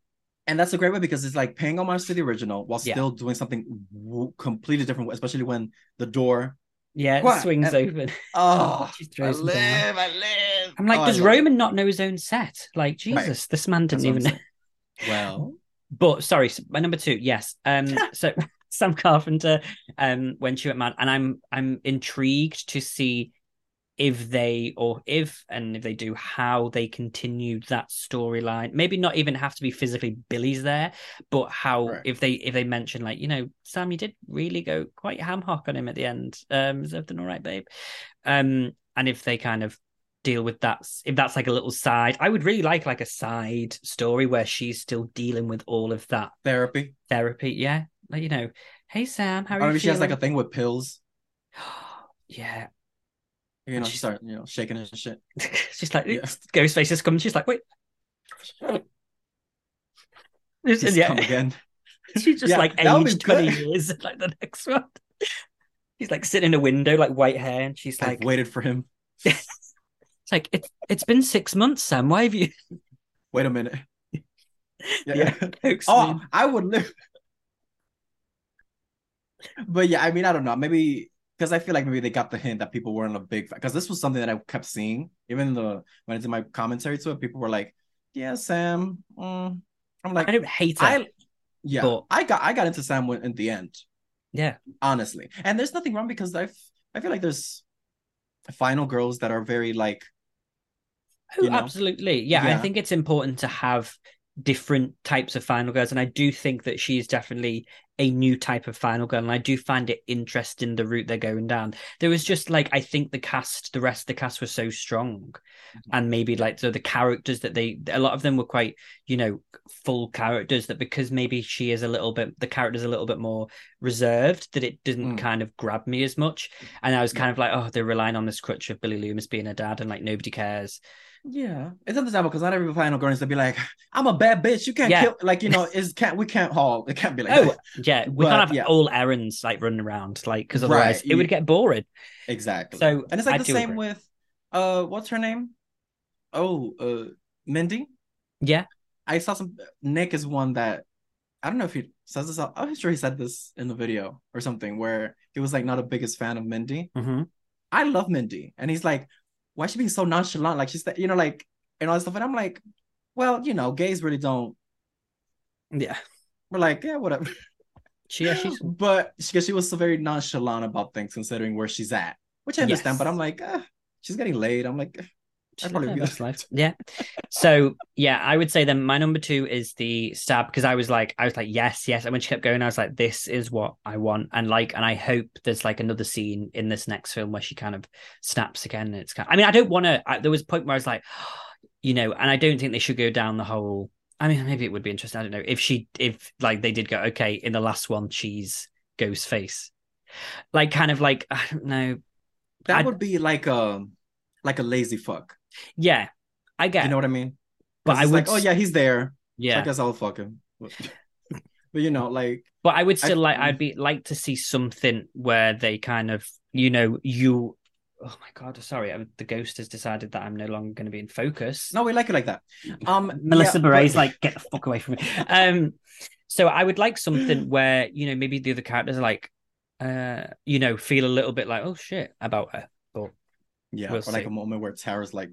And that's a great way because it's like paying homage to the original while Yeah. still doing something w- completely different, especially when the door. Yeah, What? swings And- open. Oh, I throws them down. live, I live. I'm like, Oh, does. Roman not know his own set? Like, Jesus, this man didn't even. Well, But sorry, my number two, yes. Um, so Sam Carpenter, um, when she went mad, and I'm I'm intrigued to see if they or if and if they do how they continue that storyline. Maybe not even have to be physically Billy's there, but how Right. if they if they mention like you know Sam, you did really go quite ham hock on him at the end. Um, is everything all right, babe? Um, and if they kind of deal with that if that's like a little side i would really like like a side story where she's still dealing with all of that therapy. therapy yeah like you know hey sam how are Or you maybe she has like a thing with pills. yeah You know, she started, you know shaking and shit. she's like Yeah. ghostface coming she's like wait yeah come again. she's just Yeah, like that would be aged 20 good. years like the next one she's like sitting in a window like white hair and she's I've like waited for him. it's like it's it's been six months sam why have you Wait a minute. yeah, oh, me Oh. I would live. But yeah, I mean, I don't know. Maybe because I feel like maybe they got the hint that people weren't a big because this was something that I kept seeing. Even the when I did my commentary to it, people were like, "Yeah, Sam." mm." I'm like, i don't hate it. I yeah, But- I got I got into Sam when- in the end, yeah honestly. And there's nothing wrong because I I feel like there's final girls that are very like Oh, you know? absolutely. Yeah, I think it's important to have different types of final girls, and I do think that she's definitely a new type of final girl, and I do find it interesting the route they're going down. There was just like I think the cast, the rest of the cast was so strong, Mm-hmm. and maybe like so the characters that they, a lot of them were quite you know full characters that because maybe she is a little bit, the character's a little bit more reserved that it didn't Mm. kind of grab me as much, and I was kind of like, oh, they're relying on this crutch of Billy Loomis being a dad, and like nobody cares. Yeah, it's understandable because not every final girl needs to be like, "I'm a bad bitch." You can't Yeah. kill, like you know, is can't we can't haul. It can't be like Oh, yeah, we But, can't have yeah. all errands like running around, like because otherwise Right, it would get boring. exactly. So, and it's like I the same agree. with, uh, what's her name? Oh, uh, Mindy. Yeah, I saw some. Nick is one that I don't know if he says this. out- I'm sure he said this in the video or something where he was like not a biggest fan of Mindy. hmm I love Mindy, and he's like, "Why is she being so nonchalant? Like she's, you know, like and all that stuff." And I'm like, "Well, you know, gays really don't." yeah. We're like, yeah, whatever. She, yeah, she's but she, she was so very nonchalant about things considering where she's at which I understand. Yes. But I'm like, ah, she's getting laid. I'm like, I'd probably be Best life. Yeah. So yeah, I would say then my number two is the stab because I was like, I was like, yes, yes. And when she kept going, I was like, this is what I want. And like, and I hope there's like another scene in this next film where she kind of snaps again. And it's kind I mean, I don't want to, there was a point where I was like, you know, and I don't think they should go down the whole, I mean, maybe it would be interesting. I don't know if she, if like they did go, okay, in the last one, she's ghost face. Like kind of like, I don't know. that I'd- would be like a like a lazy fuck. Yeah. I get You know what I mean? But I would like, oh yeah, he's there. yeah. So I guess I'll fuck him. But, you know, like But I would still I- like I'd be like to see something where they kind of you know you oh my god sorry I, the ghost has decided that I'm no longer going to be in focus. no, we like it like that. Um, Melissa yeah, Barrera's but- like get the fuck away from me. Um, so I would like something where you know maybe the other characters are like uh you know feel a little bit like oh shit about her. Yeah, we'll or like a moment where Tara's like,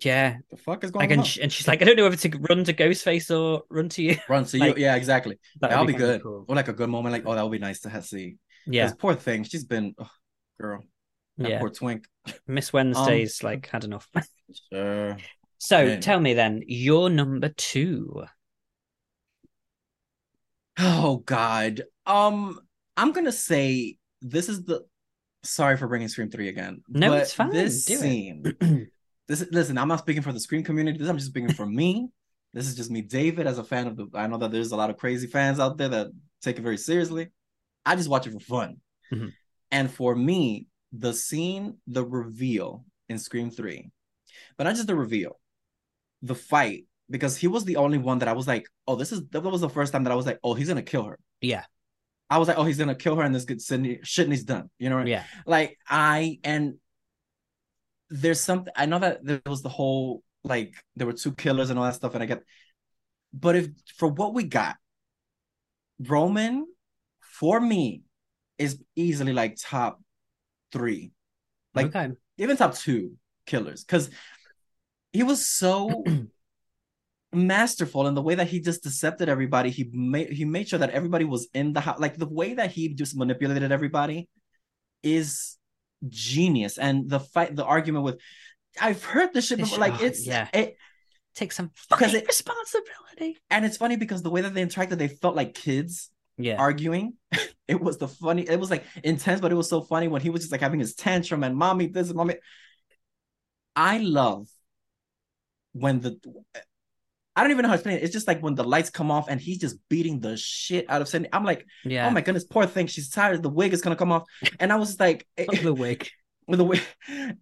yeah, the fuck is going like on? and, she, and she's like I don't know whether to run to Ghostface or run to you. Run to like, you, yeah, exactly. That That'll would be, good. cool. Or like a good moment, like, oh, that would be nice to have see. Yeah, Because poor thing, she's been, oh, girl, that yeah. poor twink. Miss Wednesday's like had enough. Sure. So Anyway. tell me then, your number two. Oh God. Um, I'm gonna say this is the. Sorry for bringing Scream Three again. No, but it's fine. This Do scene. this is listen. I'm not speaking for the Scream community. This I'm just speaking for me. This is just me, David, as a fan of the. I know that there's a lot of crazy fans out there that take it very seriously. I just watch it for fun. Mhm. And for me, the scene, the reveal in Scream Three, but not just the reveal, the fight, because he was the only one that I was like, oh, this is that was the first time that I was like, oh, he's gonna kill her. Yeah. I was like, oh, he's gonna kill her and this good Sidney shit and he's done. You know, Yeah. like I and there's something I know that there was the whole like there were two killers and all that stuff, and I get but if for what we got, Roman for me is easily like top three, like okay. even top two killers because he was so masterful in the way that he just decepted everybody. He made he made sure that everybody was in the house. Like the way that he just manipulated everybody is genius. And the fight, the argument with I've heard this shit before. Like oh, it's yeah. it, Take some fucking it- responsibility. and it's funny because the way that they interacted, they felt like kids Yeah. arguing. it was the funny, it was like intense, but it was so funny when he was just like having his tantrum and mommy this and mommy. I love when the I don't even know how to explain it. It's just like when the lights come off and he's just beating the shit out of Sidney. I'm like, yeah. oh my goodness, poor thing. She's tired. The wig is gonna come off. And I was just like, the wig. with the wig.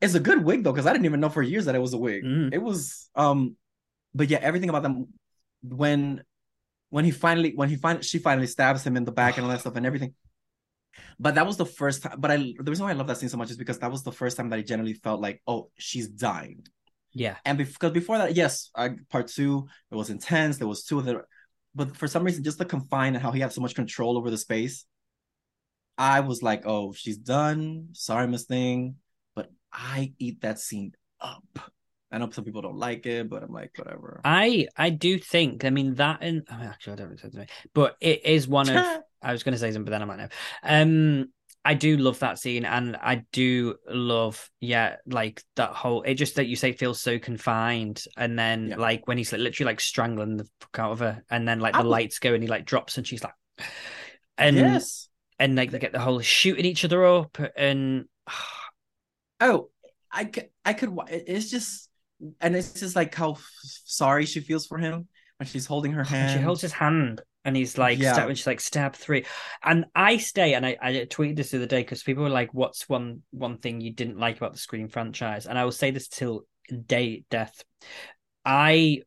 It's a good wig though, because I didn't even know for years that it was a wig. Mm. It was um, but yeah, everything about them when when he finally when he finally she finally stabs him in the back and all that stuff and everything. But that was the first time. But I the reason why I love that scene so much is because that was the first time that I generally felt like, oh, she's dying. Yeah. And because before that, yes, I, part two, it was intense. There was two of the, but for some reason, just the confine and how he had so much control over the space, I was like, oh, she's done. Sorry, Miss Thing, but I eat that scene up. I know some people don't like it, but I'm like, whatever. I I do think. I mean that and oh, actually I don't so, but it is one of. I was going to say something, but then I might know. Um, I do love that scene, and I do love, yeah, like that whole. It just that you say feels so confined, and then Yeah. like when he's like, literally like strangling the fuck out of her, and then like the was- lights go, and he like drops, and she's like, and yes. and like they get the whole shooting each other up, and Oh, I could, I could. It's just, and it's just like how sorry she feels for him when she's holding her hand. she holds his hand and he's like Yeah. stab, and she's like stab three. And i stay and i, I tweeted this the other day because people were like what's one one thing you didn't like about the scream franchise? And i will say this till day death. I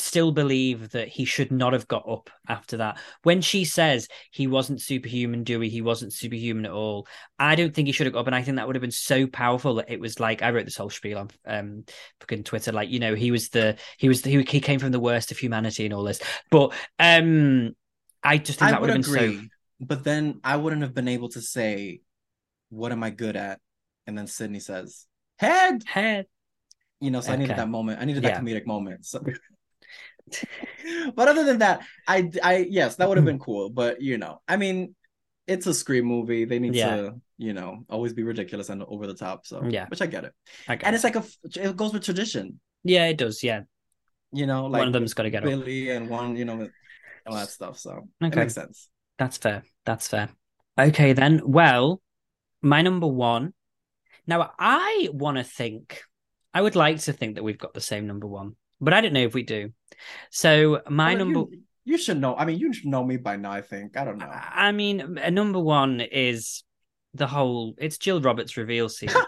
still believe that he should not have got up after that when she says he wasn't superhuman dewey he wasn't superhuman at all i don't think he should have got up and i think that would have been so powerful that it was like i wrote this whole spiel on um fucking twitter like you know he was the he was the, he, he came from the worst of humanity and all this but um i just think I that would would have been so but then I wouldn't have been able to say, "What am I good at?" And then Sidney says, "Head." head You know, so I needed that moment. I needed Yeah. that comedic moment. So, but other than that, I, I yes, that would have been cool. But you know, I mean, it's a scream movie. They need Yeah. to, you know, always be ridiculous and over the top. So Yeah. which I get it. I guess. And it's like a, it goes with tradition. yeah, it does. Yeah, You know, like one of them's got to get up. Billy and one, you know, all that stuff. So it Okay. makes sense. That's fair. That's fair. Okay, then. Well, my number one. Now, I want to think, I would like to think that we've got the same number one, but I don't know if we do. So, my number, You, you should know. I mean, you should know me by now. I think. I don't know. I mean, uh, number one is the whole, it's Jill Roberts reveal scene.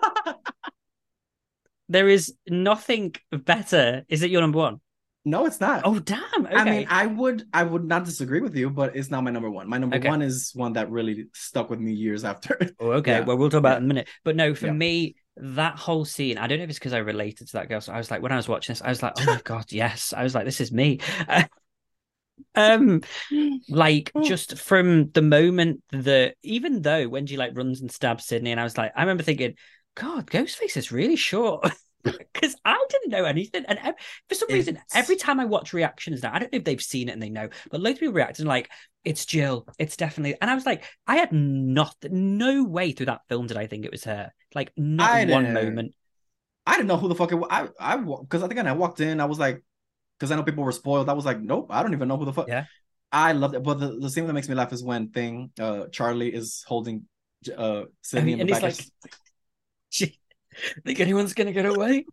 there is nothing better. Is it your number one? no, it's not. Oh, damn. Okay. I mean, I would, I would not disagree with you, but it's not my number one. My number Okay. one is one that really stuck with me years after. Oh, okay. Yeah. Well, we'll talk about Yeah. it in a minute. But no, for Yeah. me, that whole scene, I don't know if it's because I related to that girl. So I was like, when I was watching this, I was like, oh my God, yes. I was like, this is me. um, like Oh. just from the moment that, even though when she like runs and stabs Sidney, and I was like, I remember thinking, God, Ghostface is really short. Because I didn't know anything, and for some reason, It's- every time I watch reactions now, I don't know if they've seen it and they know, but loads of people reacting like it's Jill, it's definitely. And I was like, I had nothing, no way through that film did I think it was her. Like not one moment. I didn't know who the fuck it was. I, I, because I think when I walked in, I was like, because I know people were spoiled. I was like, nope, I don't even know who the fuck. Yeah. I love it. But the, the scene that makes me laugh is when thing, uh, Charlie is holding, uh, Sidney in and the he's back. like, she, think anyone's gonna get away?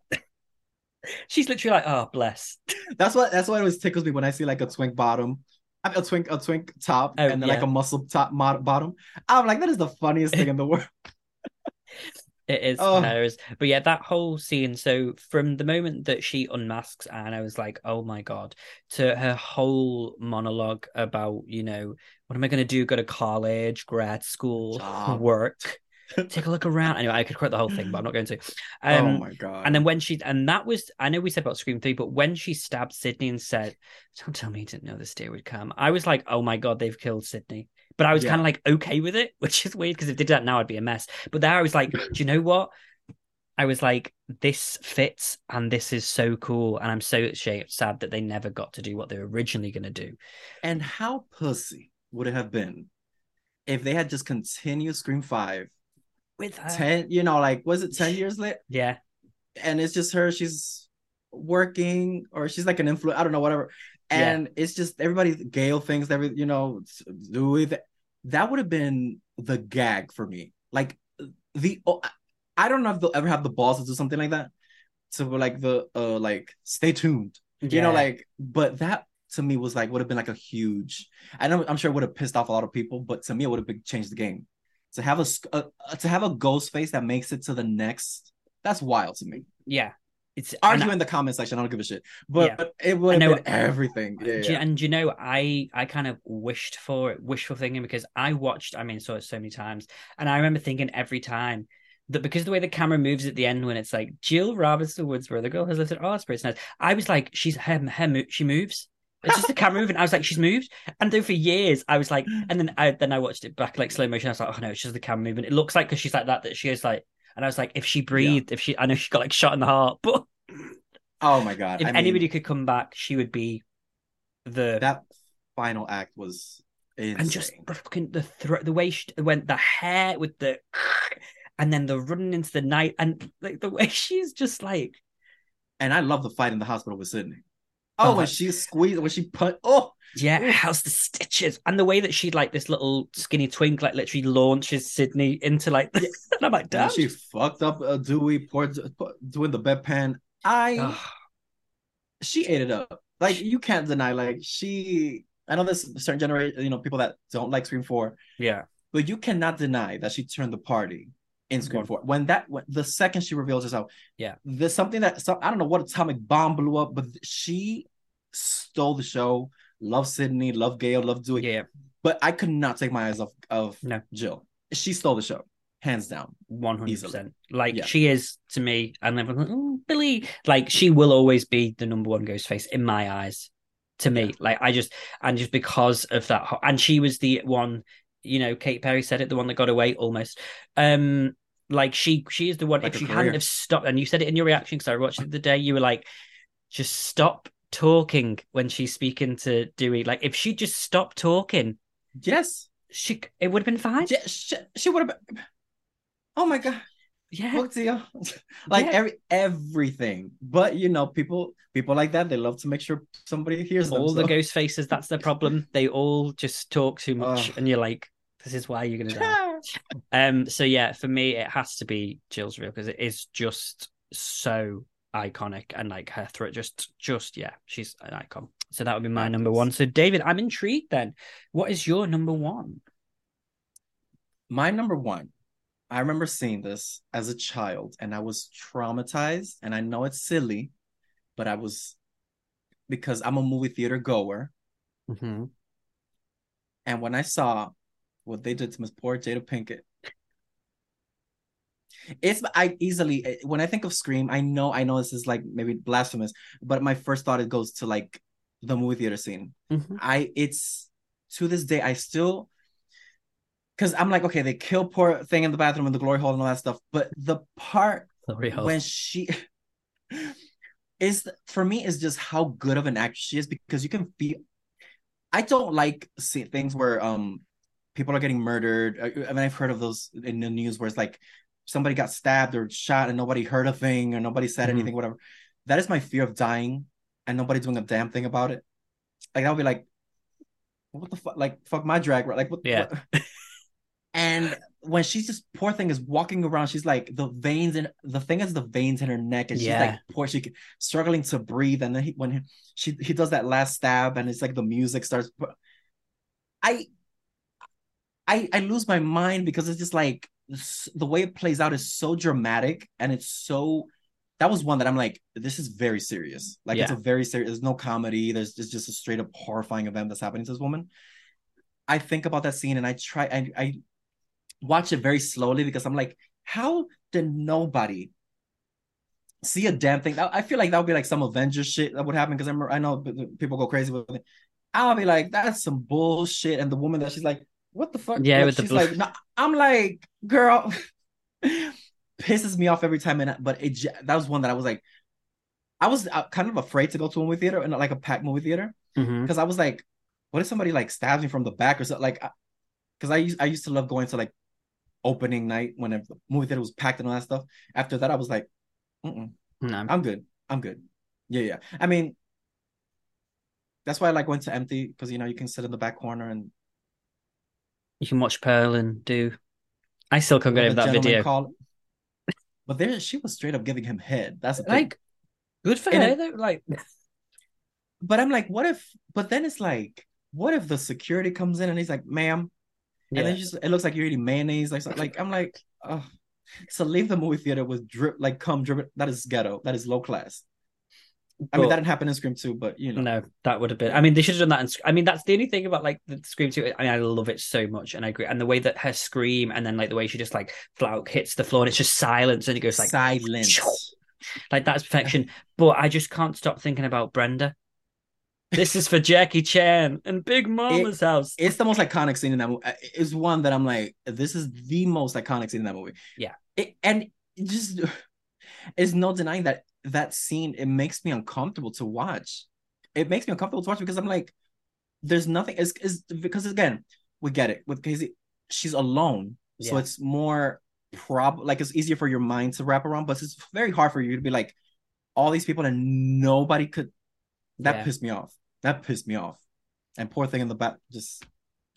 She's literally like, oh bless. that's what that's what always tickles me when I see like a twink bottom. I mean, a twink, a twink top, Oh, and then like a muscle top mod, bottom. I'm like, that is the funniest thing in the world. It is Oh. hilarious. But yeah, that whole scene. So from the moment that she unmasks Anne, I was like, oh my God, to her whole monologue about, you know, what am I going to do? Go to college, grad school, Job. work, take a look around. Anyway, I could quote the whole thing, but I'm not going to. Um, oh my god! and then when she, and that was, I know we said about Scream 3, but when she stabbed Sidney and said, Don't tell me you didn't know this day would come, I was like, Oh my God, they've killed Sidney. But I was Yeah. kind of like okay with it, which is weird because if they did that now, I'd be a mess. But there I was like, Do you know what? I was like, This fits and this is so cool. And I'm so sad that they never got to do what they were originally going to do. and how pussy would it have been if they had just continued Scream Five With her. ten? You know, like was it ten years later? Yeah. and it's just her she's working or she's like an influence i don't know whatever Yeah. and it's just everybody gale thinks every you know do it that would have been the gag for me like the oh, i don't know if they'll ever have the balls to do something like that to like the uh like stay tuned you know like but that to me was like would have been like a huge i know i'm sure it would have pissed off a lot of people but to me it would have changed the game to have a, a to have a ghost face that makes it to the next that's wild to me Yeah. It's argue in the comment section. I don't give a shit. But, Yeah. it would have know- been everything. Yeah, Do yeah. and you know, I I kind of wished for it, wishful thinking because I watched, I mean, saw it so many times, and I remember thinking every time that because the way the camera moves at the end when it's like Jill woods where the girl has lifted all spirits, nice. I was like, she's her, her she moves. It's just the camera moving. I was like, she's moved, and then for years I was like, mm. and then I then I watched it back like slow motion. I was like, oh no, it's just the camera moving. It looks like because she's like that that she is like, and I was like, if she breathed, if she, I know she got like shot in the heart, but Oh my god. if I mean, anybody could come back, she would be the that final act was insane. and just the fucking the thro- the way she went the hair with the and then the running into the night and like the way she's just like and I love the fight in the hospital with Sidney. Oh, Oh, when she squeezed, when she put, oh, yeah how's the stitches and the way that she like this little skinny twink like literally launches Sidney into like and I'm like damn. damn she fucked up uh, Dewey, poor, doing the bedpan. I, she ate it up. Like you can't deny, like she. I know there's certain generation, you know, people that don't like Scream Four, yeah but you cannot deny that she turned the party in Mhm. Four. When that, when, the second she reveals herself, Yeah. there's something that some, I don't know what atomic bomb blew up, but she stole the show. Love Sidney, love Gale, love Dewey. yeah But I could not take my eyes off of No. Jill. She stole the show, hands down. One hundred Easily. percent. Like Yeah. she is to me, and everyone's like, oh, Billy. Like she will always be the number one ghost face in my eyes. To me, Yeah. like I just and just because of that, and she was the one. You know, Kate Perry said it, the one that got away almost. Um, like she, she is the one. Like if she hadn't have stopped, and you said it in your reaction because I watched it the day, you were like, just stop talking when she's speaking to Dewey. Like if she just stopped talking, Yes. she it would have been fine. Yeah, she, she would have been. Oh my god, Yeah, deal, like Yeah. every everything. But you know, people people like that. They love to make sure somebody hears them. all the so- ghost faces. That's the problem. They all just talk too much, and you're like, this is why you're gonna die. Um, so yeah, for me, it has to be Jill's real because it is just so iconic and like her throat just just yeah, she's an icon. So that would be my number one. So David, I'm intrigued then. What is your number one? My number one, I remember seeing this as a child and I was traumatized. And I know it's silly, but I was because I'm a movie theater goer. Mm-hmm. And when I saw what they did to Miss poor Jada Pinkett, it's I easily when I think of Scream, I know I know this is like maybe blasphemous, but my first thought it goes to like the movie theater scene. Mm-hmm. I it's to this day I still because I'm like okay they kill poor thing in the bathroom in the glory hole and all that stuff, but the part Hope. when she is for me is just how good of an actress she is because you can feel I don't like see things where um people are getting murdered. I, I mean I've heard of those in the news where it's like somebody got stabbed or shot and nobody heard a thing or nobody said Mhm. anything whatever. That is my fear of dying and nobody doing a damn thing about it. Like I'll be like what the fuck like fuck my drag right like what Yeah. what- and when she's just poor thing is walking around, she's like the veins and the thing is the veins in her neck, and she's Yeah. like poor, she struggling to breathe. And then he, when he, she he does that last stab, and it's like the music starts. I I I lose my mind because it's just like the way it plays out is so dramatic, and it's so. That was one that I'm like, this is very serious. Like it's a very serious. There's no comedy. There's just just a straight up horrifying event that's happening to this woman. I think about that scene and I try I I watch it very slowly because I'm like, how did nobody see a damn thing? I I feel like that would be like some Avengers shit that would happen because I'm I know people go crazy with it. I'll be like, that's some bullshit. And the woman that she's like, what the fuck? Yeah, Like, with the she's bl- like, no, I'm like, girl, pisses me off every time. And but it that was one that I was like, I was uh, kind of afraid to go to a movie theater and like a packed movie theater because I was like, what if somebody like stabs me from the back or something? Like, because I used I used to love going to like opening night when the movie theater was packed and all that stuff. After that, I was like, Mm-mm, No. I'm good. I'm good. Yeah, yeah. I mean, that's why I like went to empty because you know you can sit in the back corner and You can watch Pearl and do. I still can't get over that video. But there, she was straight up giving him head. That's. Like, good for And her it-. Like, but I'm like, what if? But then it's like, what if the security comes in and he's like, "Ma'am," yeah. and then just it looks like you're eating mayonnaise, like like I'm like, oh. So leave the movie theater with drip, like come drip. That is ghetto. That is low class. I mean, that didn't happen in Scream 2, but you know, No, that would have been. I mean, they should have done that. In, I mean, that's the only thing about like the Scream Two. I mean, I love it so much, and I agree. And the way that her scream, and then like the way she just like flat out hits the floor, and it's just silence, and it goes like silence. like that's perfection. but I just can't stop thinking about Brenda. This is for Jackie Chan and Big Mama's house. It's the most iconic scene in that movie. Uh, it's one that I'm like, this is the most iconic scene in that movie. Yeah. It, and just It's no denying that that scene. It makes me uncomfortable to watch. It makes me uncomfortable to watch because I'm like, there's nothing. Is is because again, we get it with Casey. She's alone, so it's more prob like it's easier for your mind to wrap around, but it's very hard for you to be like all these people and nobody could. That Yeah. pissed me off. That pissed me off. And poor thing in the back, just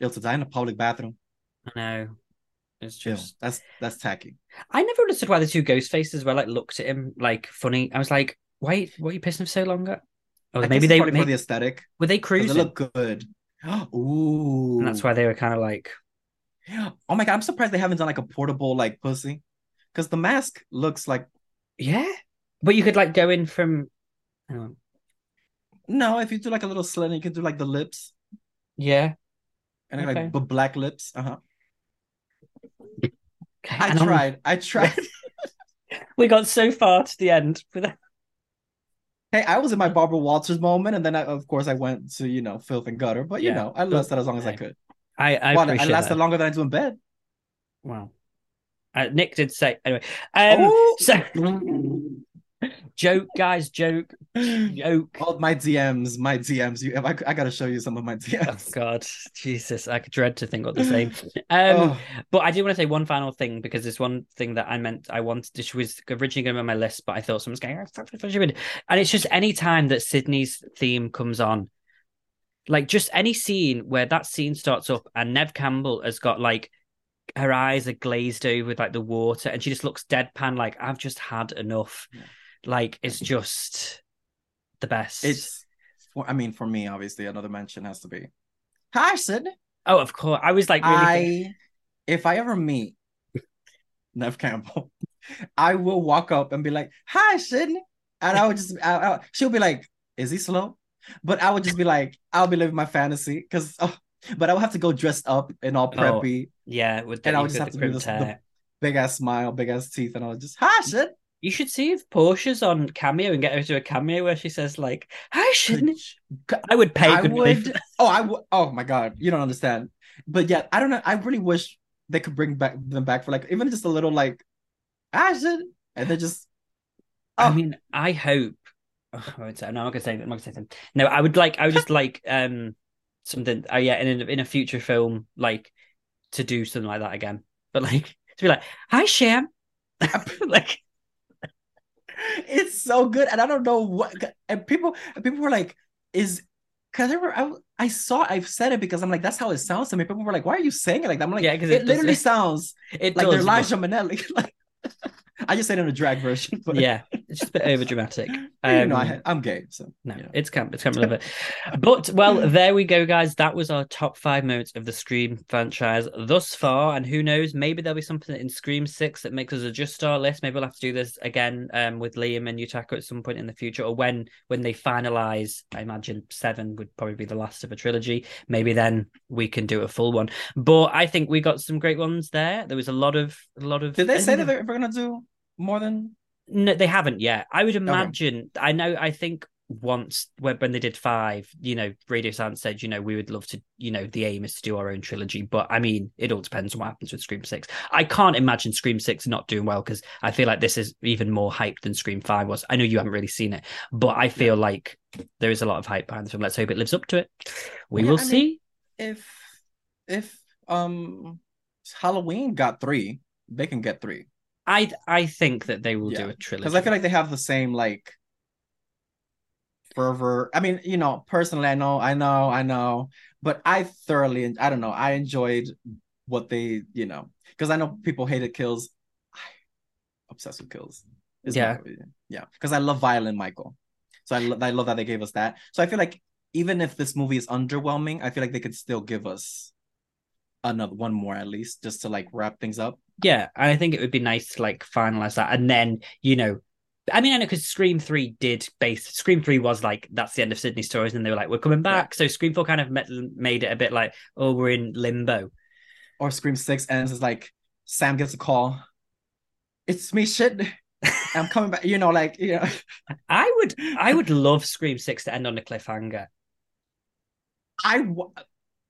ill to die in a public bathroom. I know. It's just. that's that's tacky. I never understood why the two ghost faces were like looked at him like funny. I was like, wait, what are you pissing him so long at? Oh, I maybe they maybe, for the aesthetic. were they cruising, They look good. Ooh, and that's why they were kind of like, Oh my god, I'm surprised they haven't done like a portable like pussy, because the mask looks like yeah. But you could like go in from. no. If you do like a little slit, you can do like the lips Yeah. and Okay. like black lips. Uh huh. Okay, I tried. I tried. we got so far to the end with hey, I was in my Barbara Walters moment, and then I, of course I went to you know filth and gutter. But you Yeah. know I lasted as long as I could. I I well, I lasted that. longer than I do in bed. Wow. Uh, Nick did say anyway. Um, oh, so joke, guys, joke, joke. Oh, my DMs, my DMs. You, I, I gotta show you some of my Oh DMs. God, Jesus! I dread to think what to say. Um, Oh. but I do want to say one final thing because there's one thing that I meant I wanted. This was originally going to be on my list, but I thought someone's going, "Oh, fuck, fuck, fuck, stupid." and it's just any time that Sidney's theme comes on, like just any scene where that scene starts up and Neve Campbell has got like her eyes are glazed over with like the water, and she just looks deadpan, like I've just had enough. Yeah. Like it's just the best. It's, for, I mean, for me, obviously, another mention has to be. Hi, Sid. oh, of course. I was like, really I, if I ever meet Neve Campbell, I will walk up and be like, "Hi, Sidney," and I would just, I, I, she'll be like, "Is he slow?" But I would just be like, "I'll be living my fantasy," because, oh, but I would have to go dressed up and all Oh. preppy, yeah, with the, and I you would just have to do crimped this, the big ass smile, big ass teeth, and I was just, "Hi, Sid." You should see if Portia's on Cameo and get her to a cameo where she says like, "Hi, Sidney." I would pay I good money. for would. Oh, I would. Oh my god, you don't understand. But yeah, I don't know. I really wish they could bring back them back for like even just a little like, I should, and then just. I Oh. mean, I hope. Oh, I won't say. No, I'm not gonna say. I'm not gonna say something. No, I would like. I would just like um something. Oh yeah, in a, in a future film, like to do something like that again. But like to be like, "Hi, Sham." like it's so good and i don't know what and people people were like is because I, I, I saw i've said it because i'm like that's how it sounds to me. People were like why are you saying it like that? I'm like Yeah, 'cause it, it literally does- sounds it like does. they're Elijah Minnelli. Like i just said in a drag version but yeah, it's just a bit over dramatic. you know Um, I, i'm gay so No, you know. it's camp. It's camp. Love it. But well, there we go, guys. That was our top five moments of the Scream franchise thus far. And who knows, maybe there'll be something in Scream Six that makes us adjust our list. Maybe we'll have to do this again um, with Liam and Yutaka at some point in the future, or when when they finalize. I imagine seven would probably be the last of a trilogy. Maybe then we can do a full one. But I think we got some great ones there. There was a lot of a lot of. did they say that they're, they're gonna do more than No, they haven't yet. I would imagine. I know. I think once when, they did five, you know, Radio Silence said, you know, we would love to, you know, the aim is to do our own trilogy. But I mean, it all depends on what happens with Scream Six. I can't imagine Scream Six not doing well because I feel like this is even more hype than Scream Five was. I know you haven't really seen it, but I feel like there is a lot of hype behind this film. Let's hope it lives up to it. We Yeah, will I mean- see. if if um halloween got three they can get three I I think that they will do a trilogy because I feel like they have the same like fervor. I mean, you know, personally, I know, I know, I know, but I thoroughly, I don't know, I enjoyed what they, you know, because I know people hated kills. I obsessed with kills. Yeah. yeah, because I love Violent Michael, so I, lo- I love that they gave us that. So I feel like even if this movie is underwhelming, I feel like they could still give us another one more at least, just to like wrap things up. Yeah, and I think it would be nice to like finalize that, and then you know, I mean, I know because Scream Three did base Scream Three was like that's the end of Sidney stories, and then they were like we're coming back. So Scream Four kind of met, made it a bit like oh we're in limbo. or Scream Six ends is like Sam gets a call. It's me, shit. I'm coming back. You know, like you know, I would I would love Scream Six to end on a cliffhanger. I w-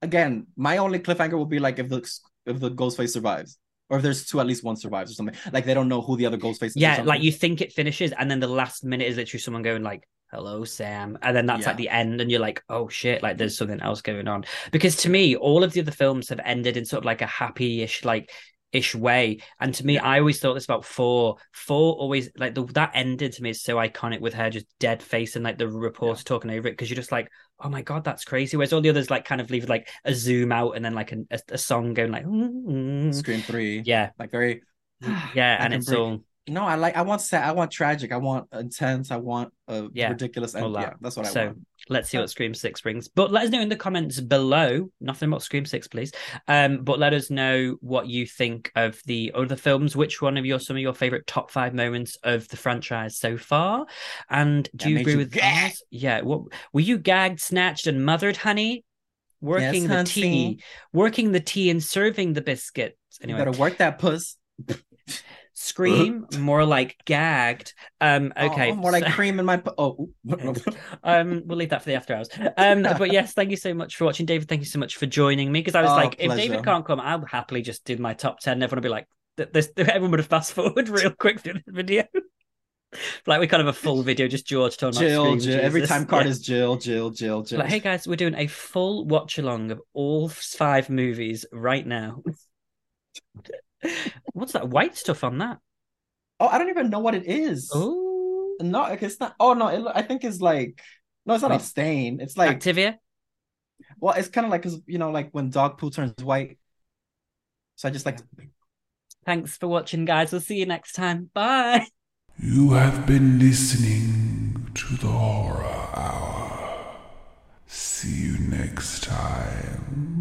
again, my only cliffhanger will be like if the if the Ghostface survives, or if there's two, at least one survives or something. Like they don't know who the other Ghostface is. Yeah, like you think it finishes, and then the last minute is literally someone going like hello sam and then that's Yeah. like the end and you're like oh shit like there's something else going on because to me all of the other films have ended in sort of like a happy-ish like ish way and to me i always thought this about four four always like the, that ended to me is so iconic with her just dead face and like the reporter talking over it because you're just like oh my god that's crazy whereas all the others like kind of leave like a zoom out and then like a, a, a song going like mm, mm. Scream Three. yeah like very. yeah and it's breathe. all No, I like. I want sad. I want tragic. I want intense. I want a Yeah, ridiculous. And that. yeah, that's what I So, want. Let's see what Scream Six brings. But let us know in the comments below. Nothing about Scream Six, please. Um, but let us know what you think of the other films. Which one of your some of your favorite top five moments of the franchise so far? And do That you agree you with gag. ours? Yeah. What were you gagged, snatched, and mothered, honey? Working the Yes, tea, working the tea, and serving the biscuits. You Anyway, better work that puss. Scream more like gagged. Um, okay, Oh, more like cream in my. pu- Oh, um, we'll leave that for the after hours. Um, but yes, thank you so much for watching, David. Thank you so much for joining me because I was Oh, like, if. David can't come, I'll happily just do my top ten. Everyone will be like, this, everyone would have fast forward real quick through the video. like we kind of a full video, just George talking Jill, about Jill. Every time card is Jill, Jill, Jill, Jill. Like, hey guys, we're doing a full watch along of all five movies right now. What's that white stuff on that? Oh, I don't even know what it is. Oh, no, it's not. Oh no, it, I think it's like no, it's not a stain. It's like Activia. Well, it's kind of like because you know, like when dog poo turns white. So I just like. To... Thanks for watching, guys. We'll see you next time. Bye. You have been listening to the Horror Hour. See you next time.